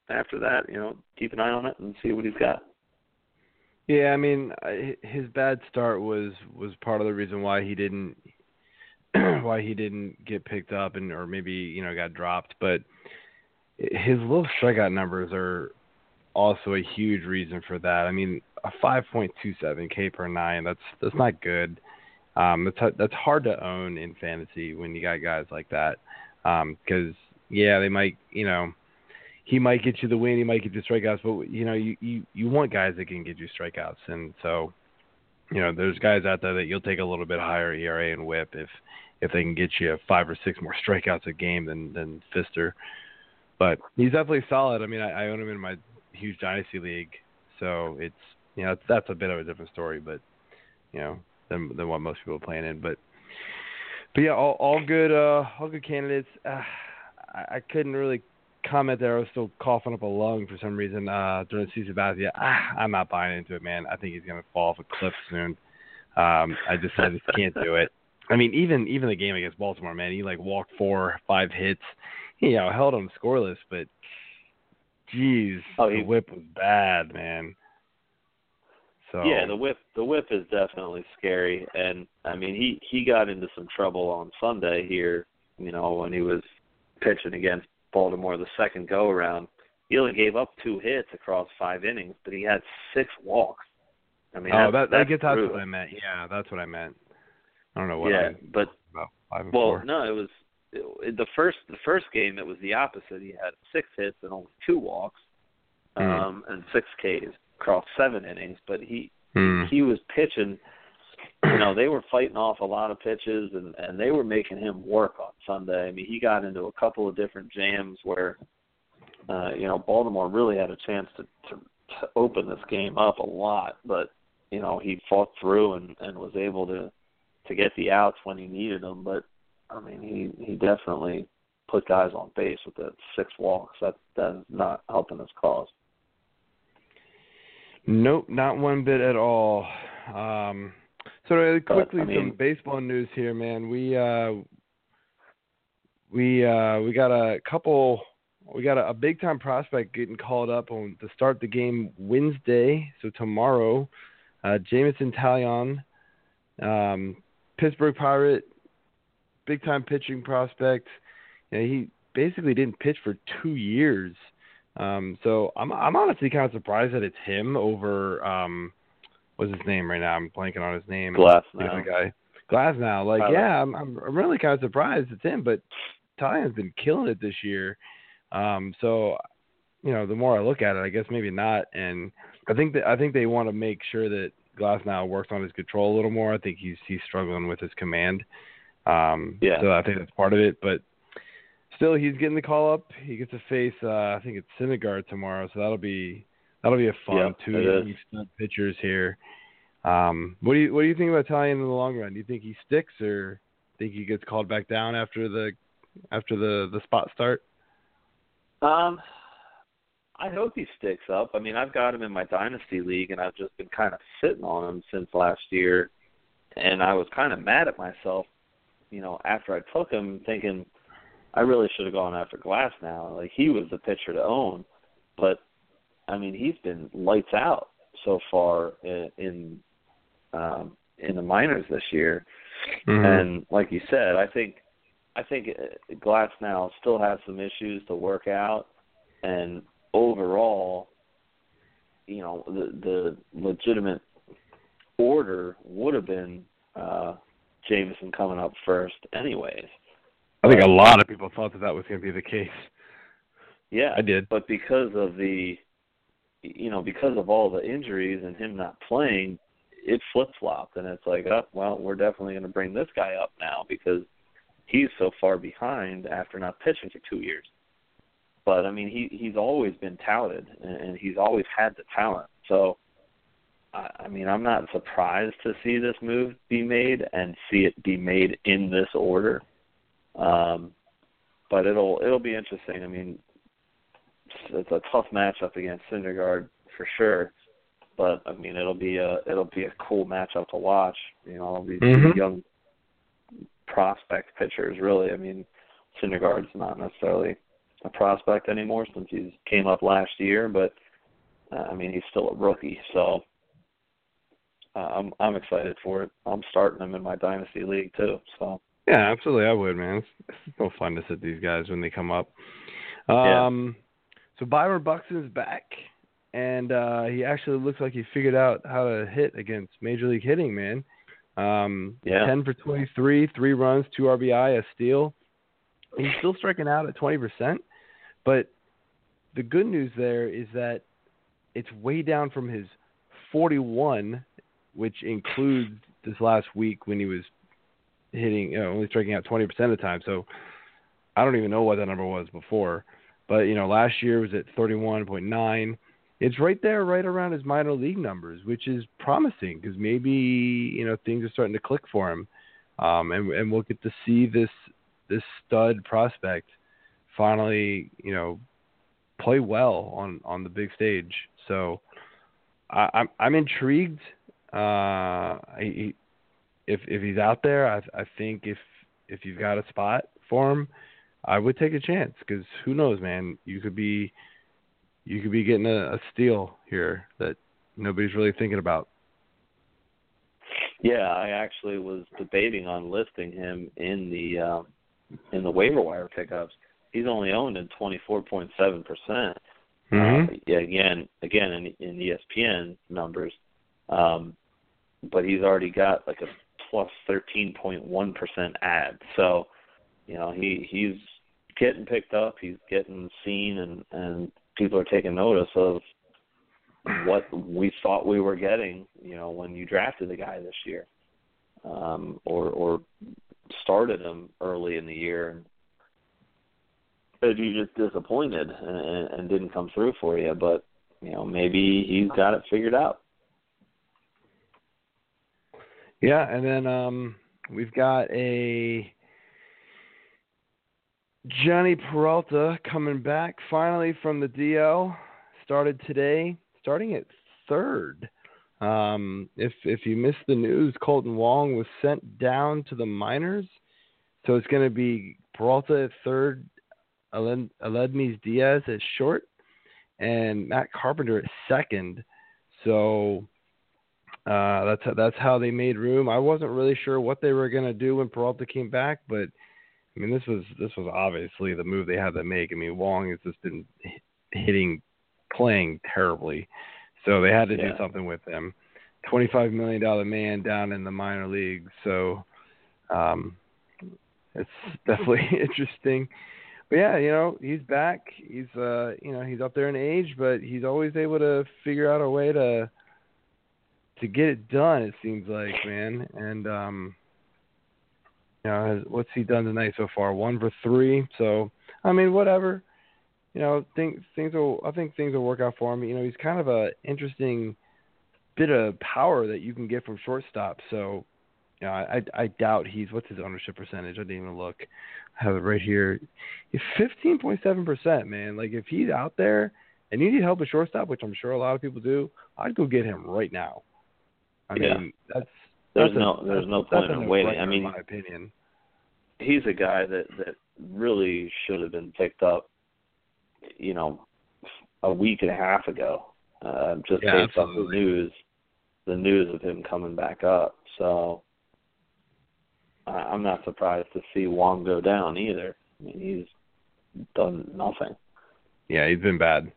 after that, you know, keep an eye on it and see what he's got.
Yeah, I mean, his bad start was was part of the reason why he didn't why he didn't get picked up and or maybe you know got dropped. But his low strikeout numbers are also a huge reason for that. I mean, a 5.27 K per nine that's that's not good. Um, that's that's hard to own in fantasy when you got guys like that. Because um, yeah, they might you know he might get you the win, he might get you strikeouts, but you know you you you want guys that can get you strikeouts, and so you know there's guys out there that you'll take a little bit higher ERA and WHIP if if they can get you five or six more strikeouts a game than than Fister. But he's definitely solid. I mean, I, I own him in my huge dynasty league, so it's you know that's a bit of a different story, but you know than than what most people are playing in. But but yeah, all all good uh all good candidates. Uh, I, I couldn't really comment there. I was still coughing up a lung for some reason uh during the season. Ah, I'm not buying into it, man. I think he's gonna fall off a cliff soon. Um, I just I just can't do it. I mean, even even the game against Baltimore, man, he like walked four, five hits. You know, held him scoreless, but geez, oh, he, the whip was bad, man. So
yeah, the whip the whip is definitely scary, and I mean he he got into some trouble on Sunday here. You know when he was pitching against Baltimore the second go around. He only gave up two hits across five innings, but he had six walks. I mean,
oh, that
that
gets out what I meant. Yeah, that's what I meant. I don't know what.
Yeah,
I,
but
about five and
well, no, it was the first the first game. It was the opposite. He had six hits and only two walks,
mm.
um, and six Ks across seven innings. But he
mm.
he was pitching. You know, they were fighting off a lot of pitches, and and they were making him work on Sunday. I mean, he got into a couple of different jams where, uh, you know, Baltimore really had a chance to to, to open this game up a lot, but you know he fought through and and was able to to get the outs when he needed them. But I mean, he he definitely put guys on base with the six walks. That that's not helping his cause.
Nope, not one bit at all. Um, so really quickly,
but, I mean,
some baseball news here, man. We uh, we uh, we got a couple. We got a, a big time prospect getting called up on to start the game Wednesday, so tomorrow. Uh, Jameson Taillon, um, Pittsburgh Pirate, big time pitching prospect. You know, he basically didn't pitch for two years. Um, so I'm I'm honestly kind of surprised that it's him over um, what's his name right now? I'm blanking on his name.
Glass now.
guy. Glasnow. Like,
Tyler.
yeah, I'm I'm really kind of surprised it's him, but Taillon's been killing it this year. Um, so you know, the more I look at it, I guess maybe not. And I think that I think they want to make sure that Glasnow works on his control a little more. I think he's he's struggling with his command. Um,
yeah.
So I think that's part of it. But still, he's getting the call up. He gets to face uh, I think it's Syndergaard tomorrow, so that'll be that'll be a fun
yeah,
two young pitchers here. Um, what do you what do you think about Taillon in the long run? Do you think he sticks or think he gets called back down after the after the the spot start?
Um, I hope he sticks up. I mean, I've got him in my dynasty league, and I've just been kind of sitting on him since last year, and I was kind of mad at myself, you know, after I took him, thinking I really should have gone after Glass now. Like he was the pitcher to own, but I mean, he's been lights out so far in in, um, in the minors this year,
mm-hmm.
and like you said, I think I think Glass now still has some issues to work out, and overall, you know, the the legitimate order would have been uh Jameson coming up first, anyways.
I think a lot of people thought that that was going to be the case.
Yeah,
I did.
But because of the you know, because of all the injuries and him not playing, it flip flopped, and it's like, oh, well, we're definitely going to bring this guy up now because he's so far behind after not pitching for two years. But I mean, he he's always been touted, and he's always had the talent. So, I, mean, I'm not surprised to see this move be made and see it be made in this order. Um, but it'll it'll be interesting. I mean, it's a tough matchup against Syndergaard for sure. But I mean, it'll be a it'll be a cool matchup to watch. You know, these
mm-hmm.
young prospect pitchers. Really, I mean, Syndergaard's not necessarily a prospect anymore since he came up last year, but uh, I mean, he's still a rookie. So uh, I'm I'm excited for it. I'm starting them in my dynasty league too. So.
Yeah, absolutely, I would, man. It's, it's no fun to sit these guys when they come up. Um, yeah. So Byron Buxton's back, and uh, he actually looks like he figured out how to hit against Major League hitting, man. Um,
yeah.
10 for 23, three runs, two RBI, a steal. He's still striking out at 20%, but the good news there is that it's way down from his 41, which includes this last week when he was hitting, you know, only striking out 20% of the time. So I don't even know what that number was before. But you know, last year was at 31.9. It's right there, right around his minor league numbers, which is promising because maybe you know things are starting to click for him, um, and and we'll get to see this this stud prospect finally you know play well on on the big stage. So I, I'm I'm intrigued. Uh, he, if if he's out there, I I think if if you've got a spot for him, I would take a chance because who knows, man? You could be you could be getting a, a steal here that nobody's really thinking about.
Yeah, I actually was debating on listing him in the um, in the waiver wire pickups. He's only owned in twenty four point seven percent.
Mm-hmm.
Uh, yeah, again, again in, in ESPN numbers, um, but he's already got like a plus thirteen point one percent ad. So, you know, he he's getting picked up. He's getting seen, and and people are taking notice of what we thought we were getting. You know, when you drafted the guy this year, um, or or started him early in the year, and you just disappointed and, and didn't come through for you. But you know, maybe he's got it figured out.
Yeah, and then um, we've got a Jhonny Peralta coming back finally from the DL. Started today, starting at third. Um, if if you missed the news, Kolten Wong was sent down to the minors, so it's going to be Peralta at third, Aledmys Diaz at short, and Matt Carpenter at second. So uh, that's that's how they made room. I wasn't really sure what they were going to do when Peralta came back, but I mean, this was this was obviously the move they had to make. I mean, Wong has just been hitting, playing terribly, so they had to
yeah.
do something with him. Twenty-five million dollar man down in the minor leagues, so um, it's definitely interesting. But yeah, you know, he's back. He's uh, you know, he's up there in age, but he's always able to figure out a way to to get it done. It seems like, man, and um, you know, what's he done tonight so far? One for three. So I mean, whatever. You know, things things will. I think things will work out for him. You know, he's kind of a interesting bit of power that you can get from shortstop. So, you know, I I doubt he's what's his ownership percentage. I didn't even look. I have it right here. Fifteen point seven percent, man. Like if he's out there and you need help at shortstop, which I'm sure a lot of people do, I'd go get him right now. I
yeah.
mean, that's
there's
that's
no
a,
there's no point in waiting.
I
mean,
in my opinion,
he's a guy that that really should have been picked up, you know, a week and a half ago, uh, just
yeah,
based on the news, the news of him coming back up. So I'm not surprised to see Wong go down either. I mean, he's done nothing.
Yeah, he's been bad.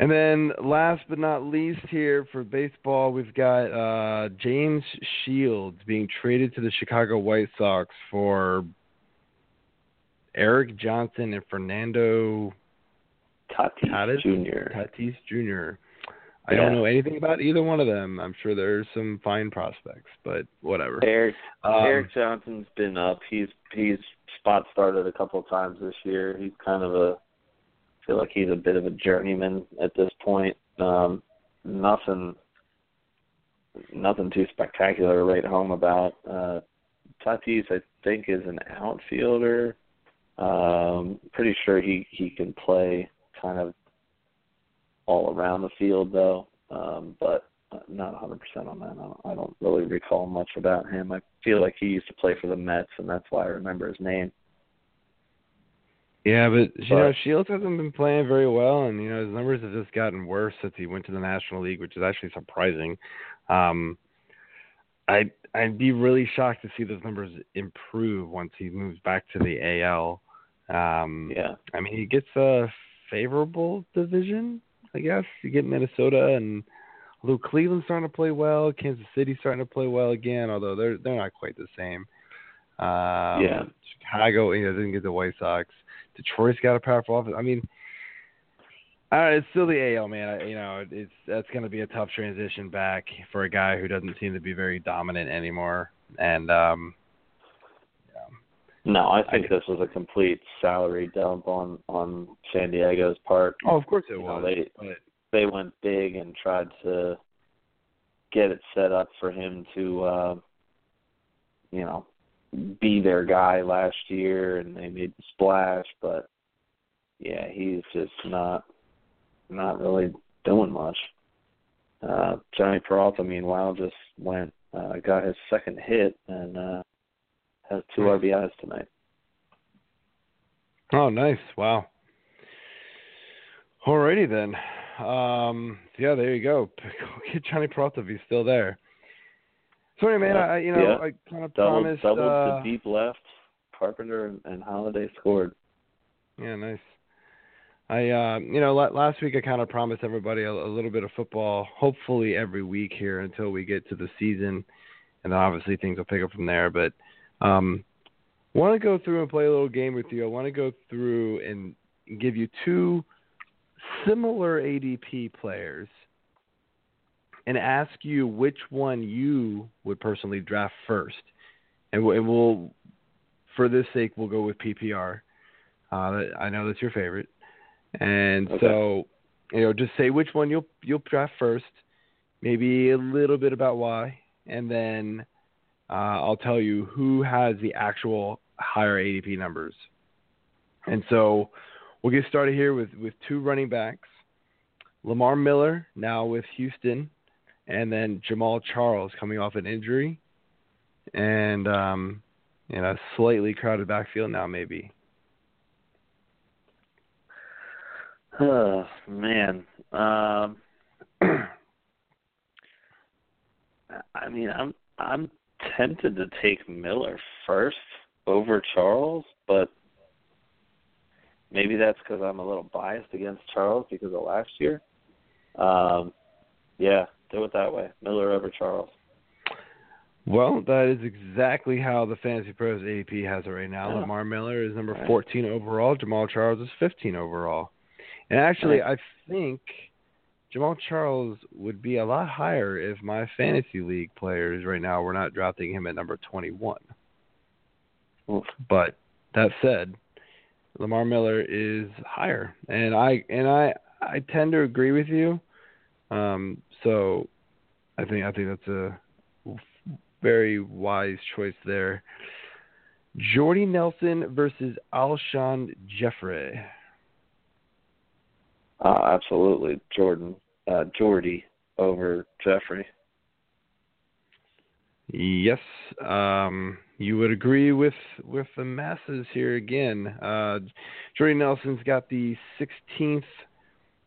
And then last but not least here for baseball, we've got uh, James Shields being traded to the Chicago White Sox for Erik Johnson and Fernando
Tatis,
Tatis
Jr.
Tatis Jr. I
Yeah.
don't know anything about either one of them. I'm sure there's some fine prospects, but whatever.
Eric
Um,
Erik Johnson's been up. He's he's spot started a couple of times this year. He's kind of a feel like he's a bit of a journeyman at this point. Um nothing nothing too spectacular to write home about. Uh Tatis I think is an outfielder. Um pretty sure he he can play kind of all around the field though. Um but not 100% on that. I don't, I don't really recall much about him. I feel like he used to play for the Mets, and that's why I remember his name.
Yeah, but you know, Shields hasn't been playing very well, and you know his numbers have just gotten worse since he went to the National League, which is actually surprising. Um, I'd I'd be really shocked to see those numbers improve once he moves back to the AL. Um,
Yeah,
I mean, he gets a favorable division, I guess. You get Minnesota, and although Cleveland's starting to play well, Kansas City's starting to play well again, although they're they're not quite the same. Um,
Yeah.
Chicago, you know, didn't get the White Sox. Detroit's got a powerful offense. I mean, uh, it's still the AL, man. I, you know, it's that's going to be a tough transition back for a guy who doesn't seem to be very dominant anymore. And um,
no, I
I
think
get-
this was a complete salary dump on on San Diego's part.
oh, of course it
You know,
was.
they-
but
They went big and tried to get it set up for him to, uh, you know, be their guy last year, and they made the splash. But yeah, he's just not not really doing much. Uh, Jhonny Peralta, meanwhile, just went uh, got his second hit and uh, has two. RBIs tonight.
Oh, nice! Wow. Alrighty then. Um, yeah, there you go. Go get Jhonny Peralta if he's still there. Sorry, man.
Yeah.
I you know
Yeah.
I kind of
Doubled,
promised.
doubled
uh,
to deep left. Carpenter and, and Holliday scored.
Yeah, nice. I uh, you know last week I kind of promised everybody a, a little bit of football, hopefully every week here until we get to the season, and then obviously things will pick up from there. But um, want to go through and play a little game with you. I want to go through and give you two similar ADP players and ask you which one you would personally draft first, and we'll, and we'll for this sake we'll go with PPR. Uh, I know that's your favorite, and
Okay.
so you know just say which one you'll you'll draft first, maybe a little bit about why, and then uh, I'll tell you who has the actual higher ADP numbers. And so we'll get started here with with two running backs, Lamar Miller now with Houston, and then Jamaal Charles coming off an injury, and um, in a slightly crowded backfield now maybe.
Oh man. Um I mean I'm I'm tempted to take Miller first over Charles, but maybe that's because I'm a little biased against Charles because of last year. Um yeah, do it that way. Miller over Charles.
Well, that is exactly how the Fantasy Pros ADP has it right now.
Yeah.
Lamar Miller is number
Right.
14 overall. Jamaal Charles is 15 overall. And actually,
Right.
I think Jamaal Charles would be a lot higher if my fantasy league players right now were not drafting him at number 21.
Oof.
But that said, Lamar Miller is higher, and I and I I tend to agree with you. Um, so I think I think that's a very wise choice there. Jordy Nelson versus Alshon Jeffery.
Uh absolutely. Jordan uh Jordy over Jeffery.
Yes, um, you would agree with with the masses here again. Uh, Jordy Nelson's got the 16th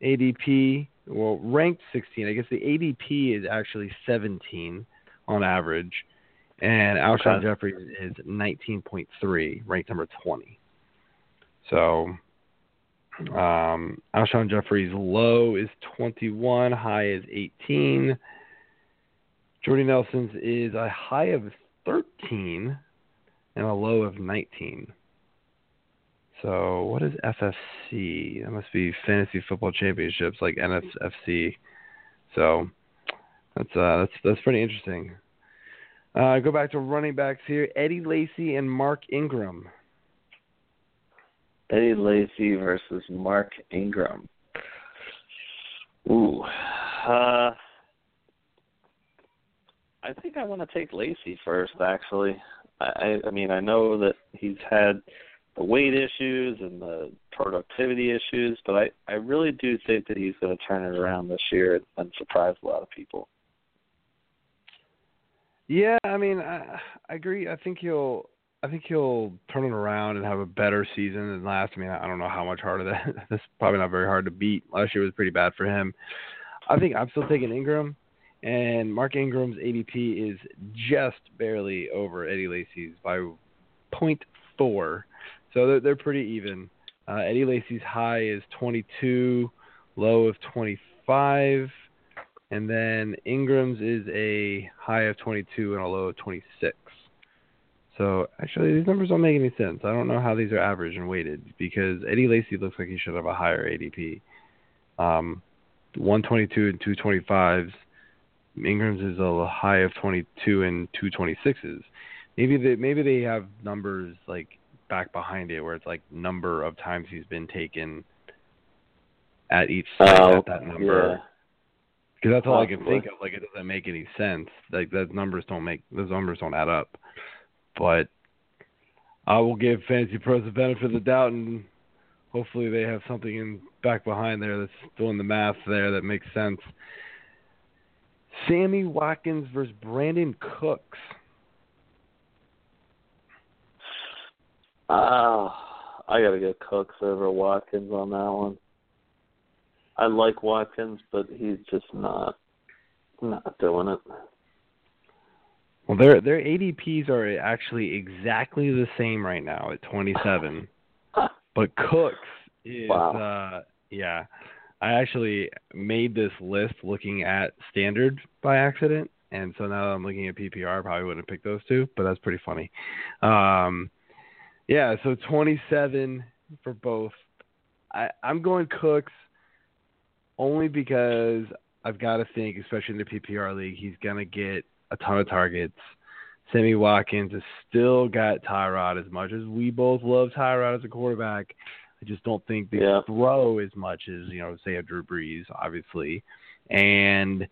ADP, well, ranked 16. I guess the ADP is actually 17 on average, and Alshon
Okay.
Jeffery is 19.3, ranked number 20. So, um, Alshon Jeffery's low is 21, high is 18. Jordy Nelson's is a high of 13 and a low of 19. So what is FFC? That must be Fantasy Football Championships, like NFFC. So that's uh, that's that's pretty interesting. Uh, go back to running backs here: Eddie Lacy and Mark Ingram.
Eddie Lacy versus Mark Ingram. Ooh, uh, I think I want to take Lacy first. Actually, I, I mean I know that he's had the weight issues and the productivity issues, but I I really do think that he's going to turn it around this year and surprise a lot of people.
Yeah, I mean, I, I agree. I think he'll, I think he'll turn it around and have a better season than last. I mean, I don't know how much harder that. That's probably not very hard to beat. Last year was pretty bad for him. I think I'm still taking Ingram, and Mark Ingram's ADP is just barely over Eddie Lacy's by 0.4, so they're, they're pretty even. Uh, Eddie Lacy's high is 22, low of 25. And then Ingram's is a high of 22 and a low of 26. So actually, these numbers don't make any sense. I don't know how these are averaged and weighted because Eddie Lacy looks like he should have a higher ADP. Um, 122 and 225s. Ingram's is a high of 22 and 226s. Maybe they maybe they have numbers like back behind it where it's like number of times he's been taken at each oh, site
oh,
at that number.
Yeah.
Because that's all I can think of. Like it doesn't make any sense. Like those numbers don't make those numbers don't add up. But I will give Fantasy Pros the benefit of the doubt, and hopefully they have something in back behind there that's doing the math there that makes sense. Sammy Watkins versus Brandin Cooks.
Ah, uh, I gotta get Cooks over Watkins on that one. I like Watkins, but he's just not not doing it.
Well, their their ADPs are actually exactly the same right now at 27, but Cooks is
wow.
uh, yeah. I actually made this list looking at standard by accident, and so now I'm looking at PPR. I probably wouldn't have picked those two, but that's pretty funny. Um, yeah, so 27 for both. I, I'm going Cooks only because I've got to think, especially in the PPR league, he's going to get a ton of targets. Sammy Watkins has still got Tyrod as much as we both love Tyrod as a quarterback. I just don't think they
yeah.
throw as much as you know, say a Drew Brees, obviously, and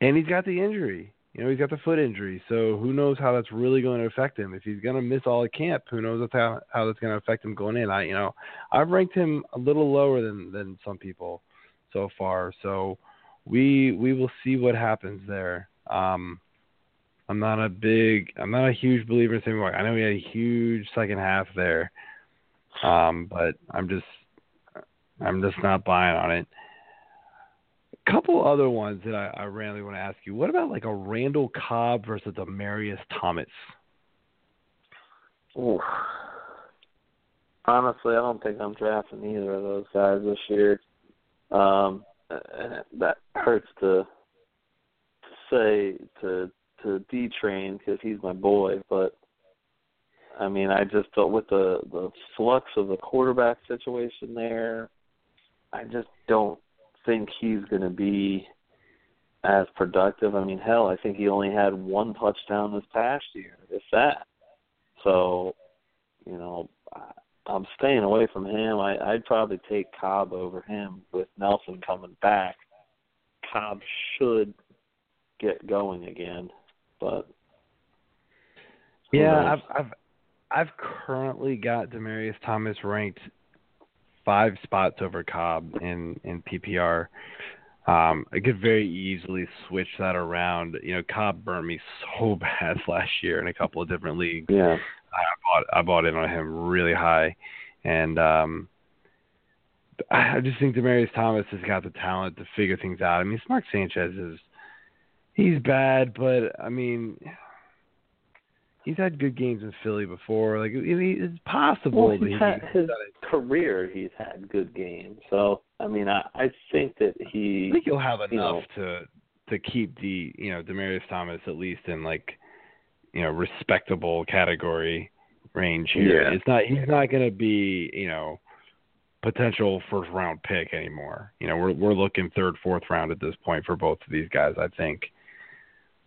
and he's got the injury. You know, he's got the foot injury, so who knows how that's really going to affect him? If he's going to miss all the camp, who knows how how that's going to affect him going in? I, you know, I've ranked him a little lower than than some people so far. So we we will see what happens there. Um, I'm not a big, I'm not a huge believer in Sammy Watkins. I know he had a huge second half there, um, but I'm just, I'm just not buying on it. Couple other ones that I, I randomly want to ask you. What about like a Randall Cobb versus a Marius Thomas?
Ooh. Honestly, I don't think I'm drafting either of those guys this year. Um, and that hurts to to say to to D train because he's my boy, but I mean, I just thought with the the flux of the quarterback situation there, I just don't think he's going to be as productive. I mean, hell, I think he only had one touchdown this past year, if that. So, you know, I'm staying away from him. I, I'd probably take Cobb over him with Nelson coming back. Cobb should get going again, but
yeah, I've I've I've currently got Demaryius Thomas ranked five spots over Cobb in in PPR. Um, I could very easily switch that around. You know, Cobb burned me so bad last year in a couple of different leagues.
Yeah.
I bought I bought in on him really high, and um, I just think Demaryius Thomas has got the talent to figure things out. I mean, Mark Sanchez is he's bad, but I mean, he's had good games in Philly before. Like I mean, it's possible.
Well, he's had his career. He's had good games. So I mean, I I think that he.
I think he'll have enough
know,
to to keep the you know Demaryius Thomas at least in like you know respectable category range here.
Yeah.
It's not he's not going to be, you know, potential first round pick anymore. You know, we're we're looking third, fourth round at this point for both of these guys, I think.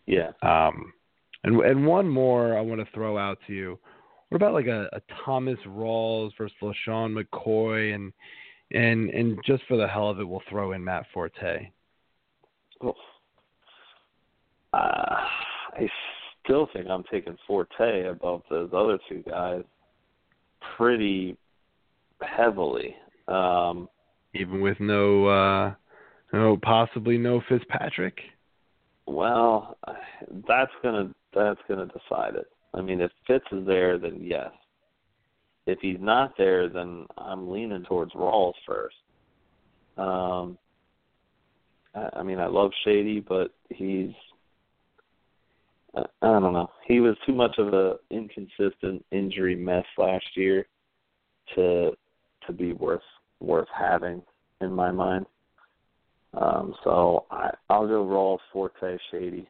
Yeah.
Um and and one more I want to throw out to you. What about like a, a Thomas Rawls versus LeSean McCoy and and and just for the hell of it we'll throw in Matt Forte.
Well, uh, I still think I'm taking Forte above those other two guys pretty heavily. Um,
Even with no uh no possibly no Fitzpatrick.
Well, that's gonna that's gonna decide it. I mean, if Fitz is there, then yes. If he's not there, then I'm leaning towards Rawls first. Um, I, I mean, I love Shady, but he's I, I don't know. He was too much of a inconsistent injury mess last year to to be worth worth having in my mind. Um, so I I'll go Rawls, Forte, Shady.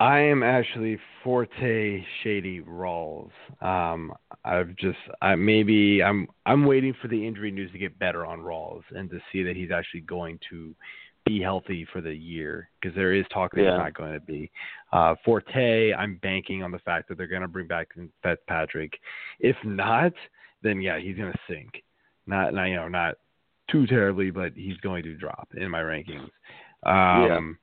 I am actually Forte Shady Rawls. Um, I've just I maybe I'm I'm waiting for the injury news to get better on Rawls and to see that he's actually going to be healthy for the year because there is talk that
Yeah.
he's not going to be. Uh, Forte, I'm banking on the fact that they're going to bring back Fitzpatrick. If not, then yeah, he's going to sink. Not, not you know not too terribly, but he's going to drop in my rankings. Um,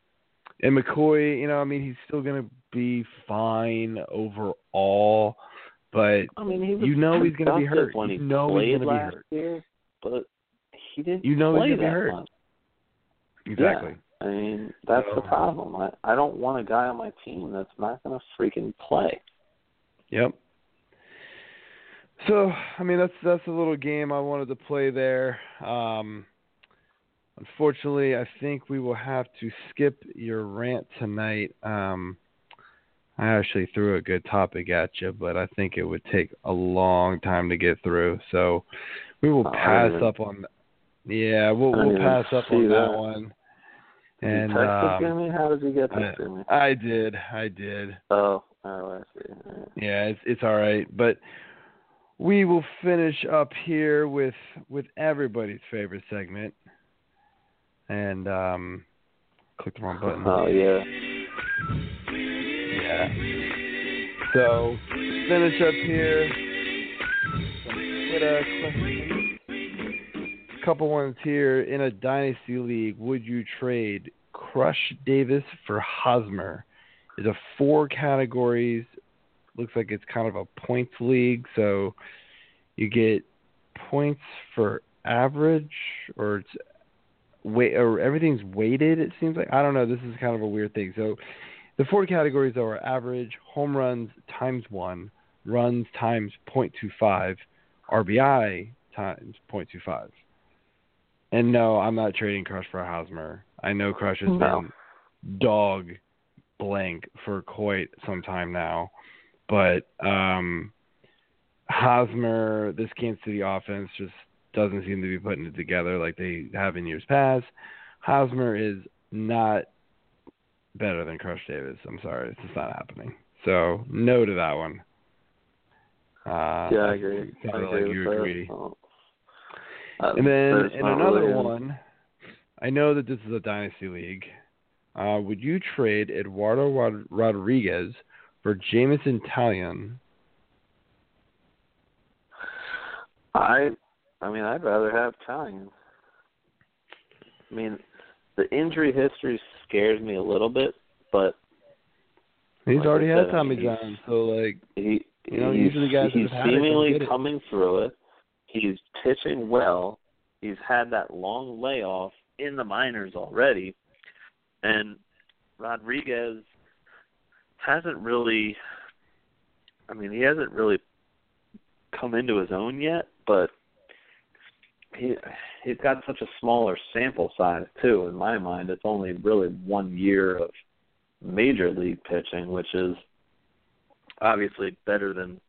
And McCoy, you know, I mean, he's still going to be fine overall, but
I mean, he was
You know he's gonna be hurt.
when
You know he's gonna be hurt.
year, but he didn't
You know he's
play
gonna be
that
hurt.
much.
exactly.
I mean, that's the problem. I I don't want a guy on my team that's not going to freaking play.
Yep. So, I mean, that's that's a little game I wanted to play there. Um, unfortunately, I think we will have to skip your rant tonight. Um, I actually threw a good topic at you, but I think it would take a long time to get through. So, we will
Oh,
pass up on. Yeah, we'll we'll pass up on that
that.
one.
Did
And
you text
um,
it to me? How did you get
I-
to me?
I did, I did.
Oh, oh, I see. Right.
Yeah, it's it's all right, but we will finish up here with with everybody's favorite segment. And um click the wrong button.
Oh yeah.
Yeah. So finish up here. Questions. Couple ones here. In a dynasty league, would you trade Crush Davis for Hosmer? Is a four categories. Looks like it's kind of a points league, so you get points for average or it's wait or everything's weighted it seems like? I don't know this is kind of a weird thing. So the four categories are average home runs times one runs times 0.25 rbi times 0.25 and no i'm not trading crush for hosmer. I know crush has
No.
been dog blank for quite some time now but um hosmer this kansas city offense just doesn't seem to be putting it together like they have in years past. Hosmer is not better than Crush Davis. I'm sorry, it's just not happening. So no to that one. Uh,
Yeah, I agree. I agree
like you agree.
Oh.
And then in another
really
one, I know that this is a dynasty league. Uh, would you trade Eduardo Rod- Rodriguez for Jameson Taillon?
I, I mean, I'd rather have Taillon. I mean, the injury history scares me a little bit, but
He's
Like
already had
said,
Tommy
he's-
John, so like
he,
you know,
he's,
usually guys
he's
have it don't
seemingly
get it.
coming through it. He's pitching well. He's had that long layoff in the minors already, and Rodriguez hasn't really. I mean, he hasn't really come into his own yet, but he he's got such a smaller sample size too. In my mind, it's only really one year of major league pitching, which is obviously better than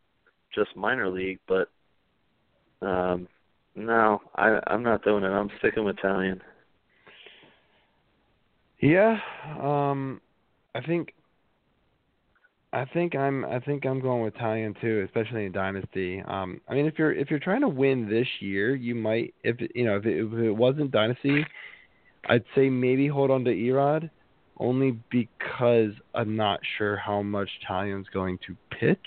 just minor league, but um no, I I'm not doing it. I'm sticking with Taillon.
Yeah, um, I think I think I'm I think I'm going with Taillon too, especially in Dynasty. Um, I mean, if you're if you're trying to win this year, you might if you know if it, if it wasn't Dynasty, I'd say maybe hold on to Erod, only because I'm not sure how much Taillon's going to pitch.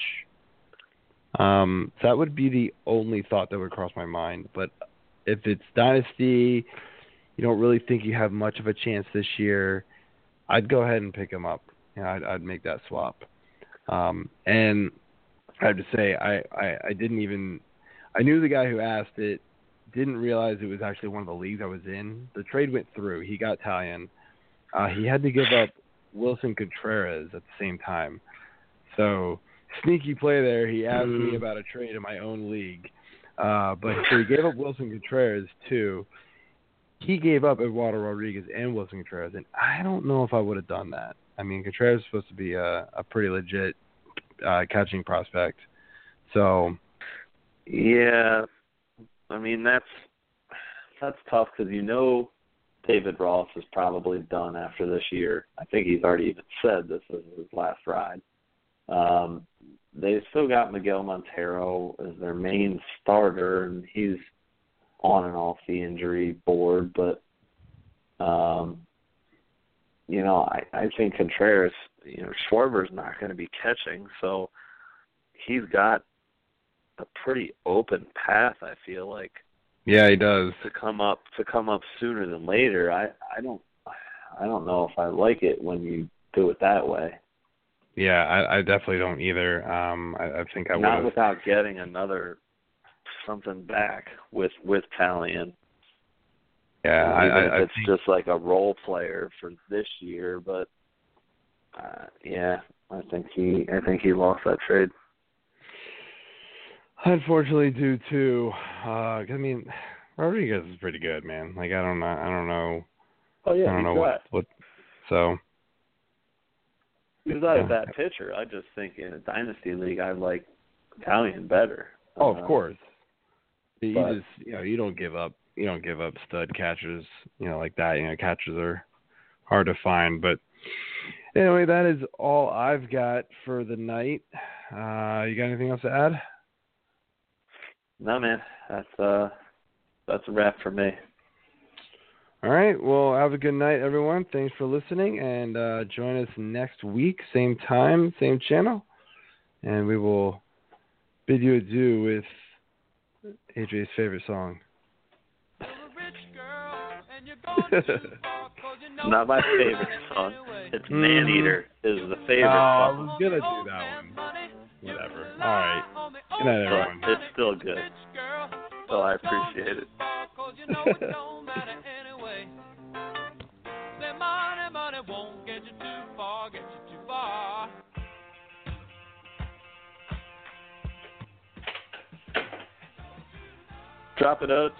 Um, that would be the only thought that would cross my mind. But if it's Dynasty, you don't really think you have much of a chance this year. I'd go ahead and pick him up. Yeah, I'd, I'd make that swap. Um, and I have to say, I, I, I didn't even, I knew the guy who asked it, didn't realize it was actually one of the leagues I was in. The trade went through. He got Taillon. Uh, he had to give up Willson Contreras at the same time. So sneaky play there. He asked mm. me about a trade in my own league. Uh, but so he gave up Willson Contreras too. He gave up Eduardo Rodriguez and Willson Contreras, and I don't know if I would have done that. I mean, Contreras is supposed to be a, a pretty legit uh, catching prospect. So,
yeah, I mean that's that's tough because you know David Ross is probably done after this year. I think he's already even said this is his last ride. Um, they still got Miguel Montero as their main starter, and he's on and off the injury board. But um, you know, I, I think Contreras, you know, Schwarber's not going to be catching, so he's got a pretty open path. I feel like.
Yeah, he does.
To come up to come up sooner than later. I I don't I don't know if I like it when you do it that way.
Yeah, I, I definitely don't either. Um, I, I think I would.
Not without getting another something back with with Taillon.
Yeah,
I,
I, I
it's
think...
just like a role player for this year, but uh, yeah, I think he I think he lost that trade.
I unfortunately do too. Uh, I mean, Rodriguez is pretty good, man. Like I don't know, I don't know.
Oh yeah,
I don't know what, what. So.
He's not yeah. a bad pitcher. I just think in a dynasty league, I like Taillon better.
Oh, of
uh,
course. You just you know you don't give up you don't give up stud catchers, you know, like that. You know, catchers are hard to find. But anyway, that is all I've got for the night. Uh, you got anything else to add?
No, man. That's uh, that's a wrap for me.
All right. Well, have a good night, everyone. Thanks for listening, and uh, join us next week, same time, same channel, and we will bid you adieu with AJ's favorite song.
Not my favorite song. It's mm. Man Eater is the favorite
oh,
song.
I was gonna do that one. Whatever. All right. Good night, everyone.
But it's still good. So I appreciate it. Drop it, Oates.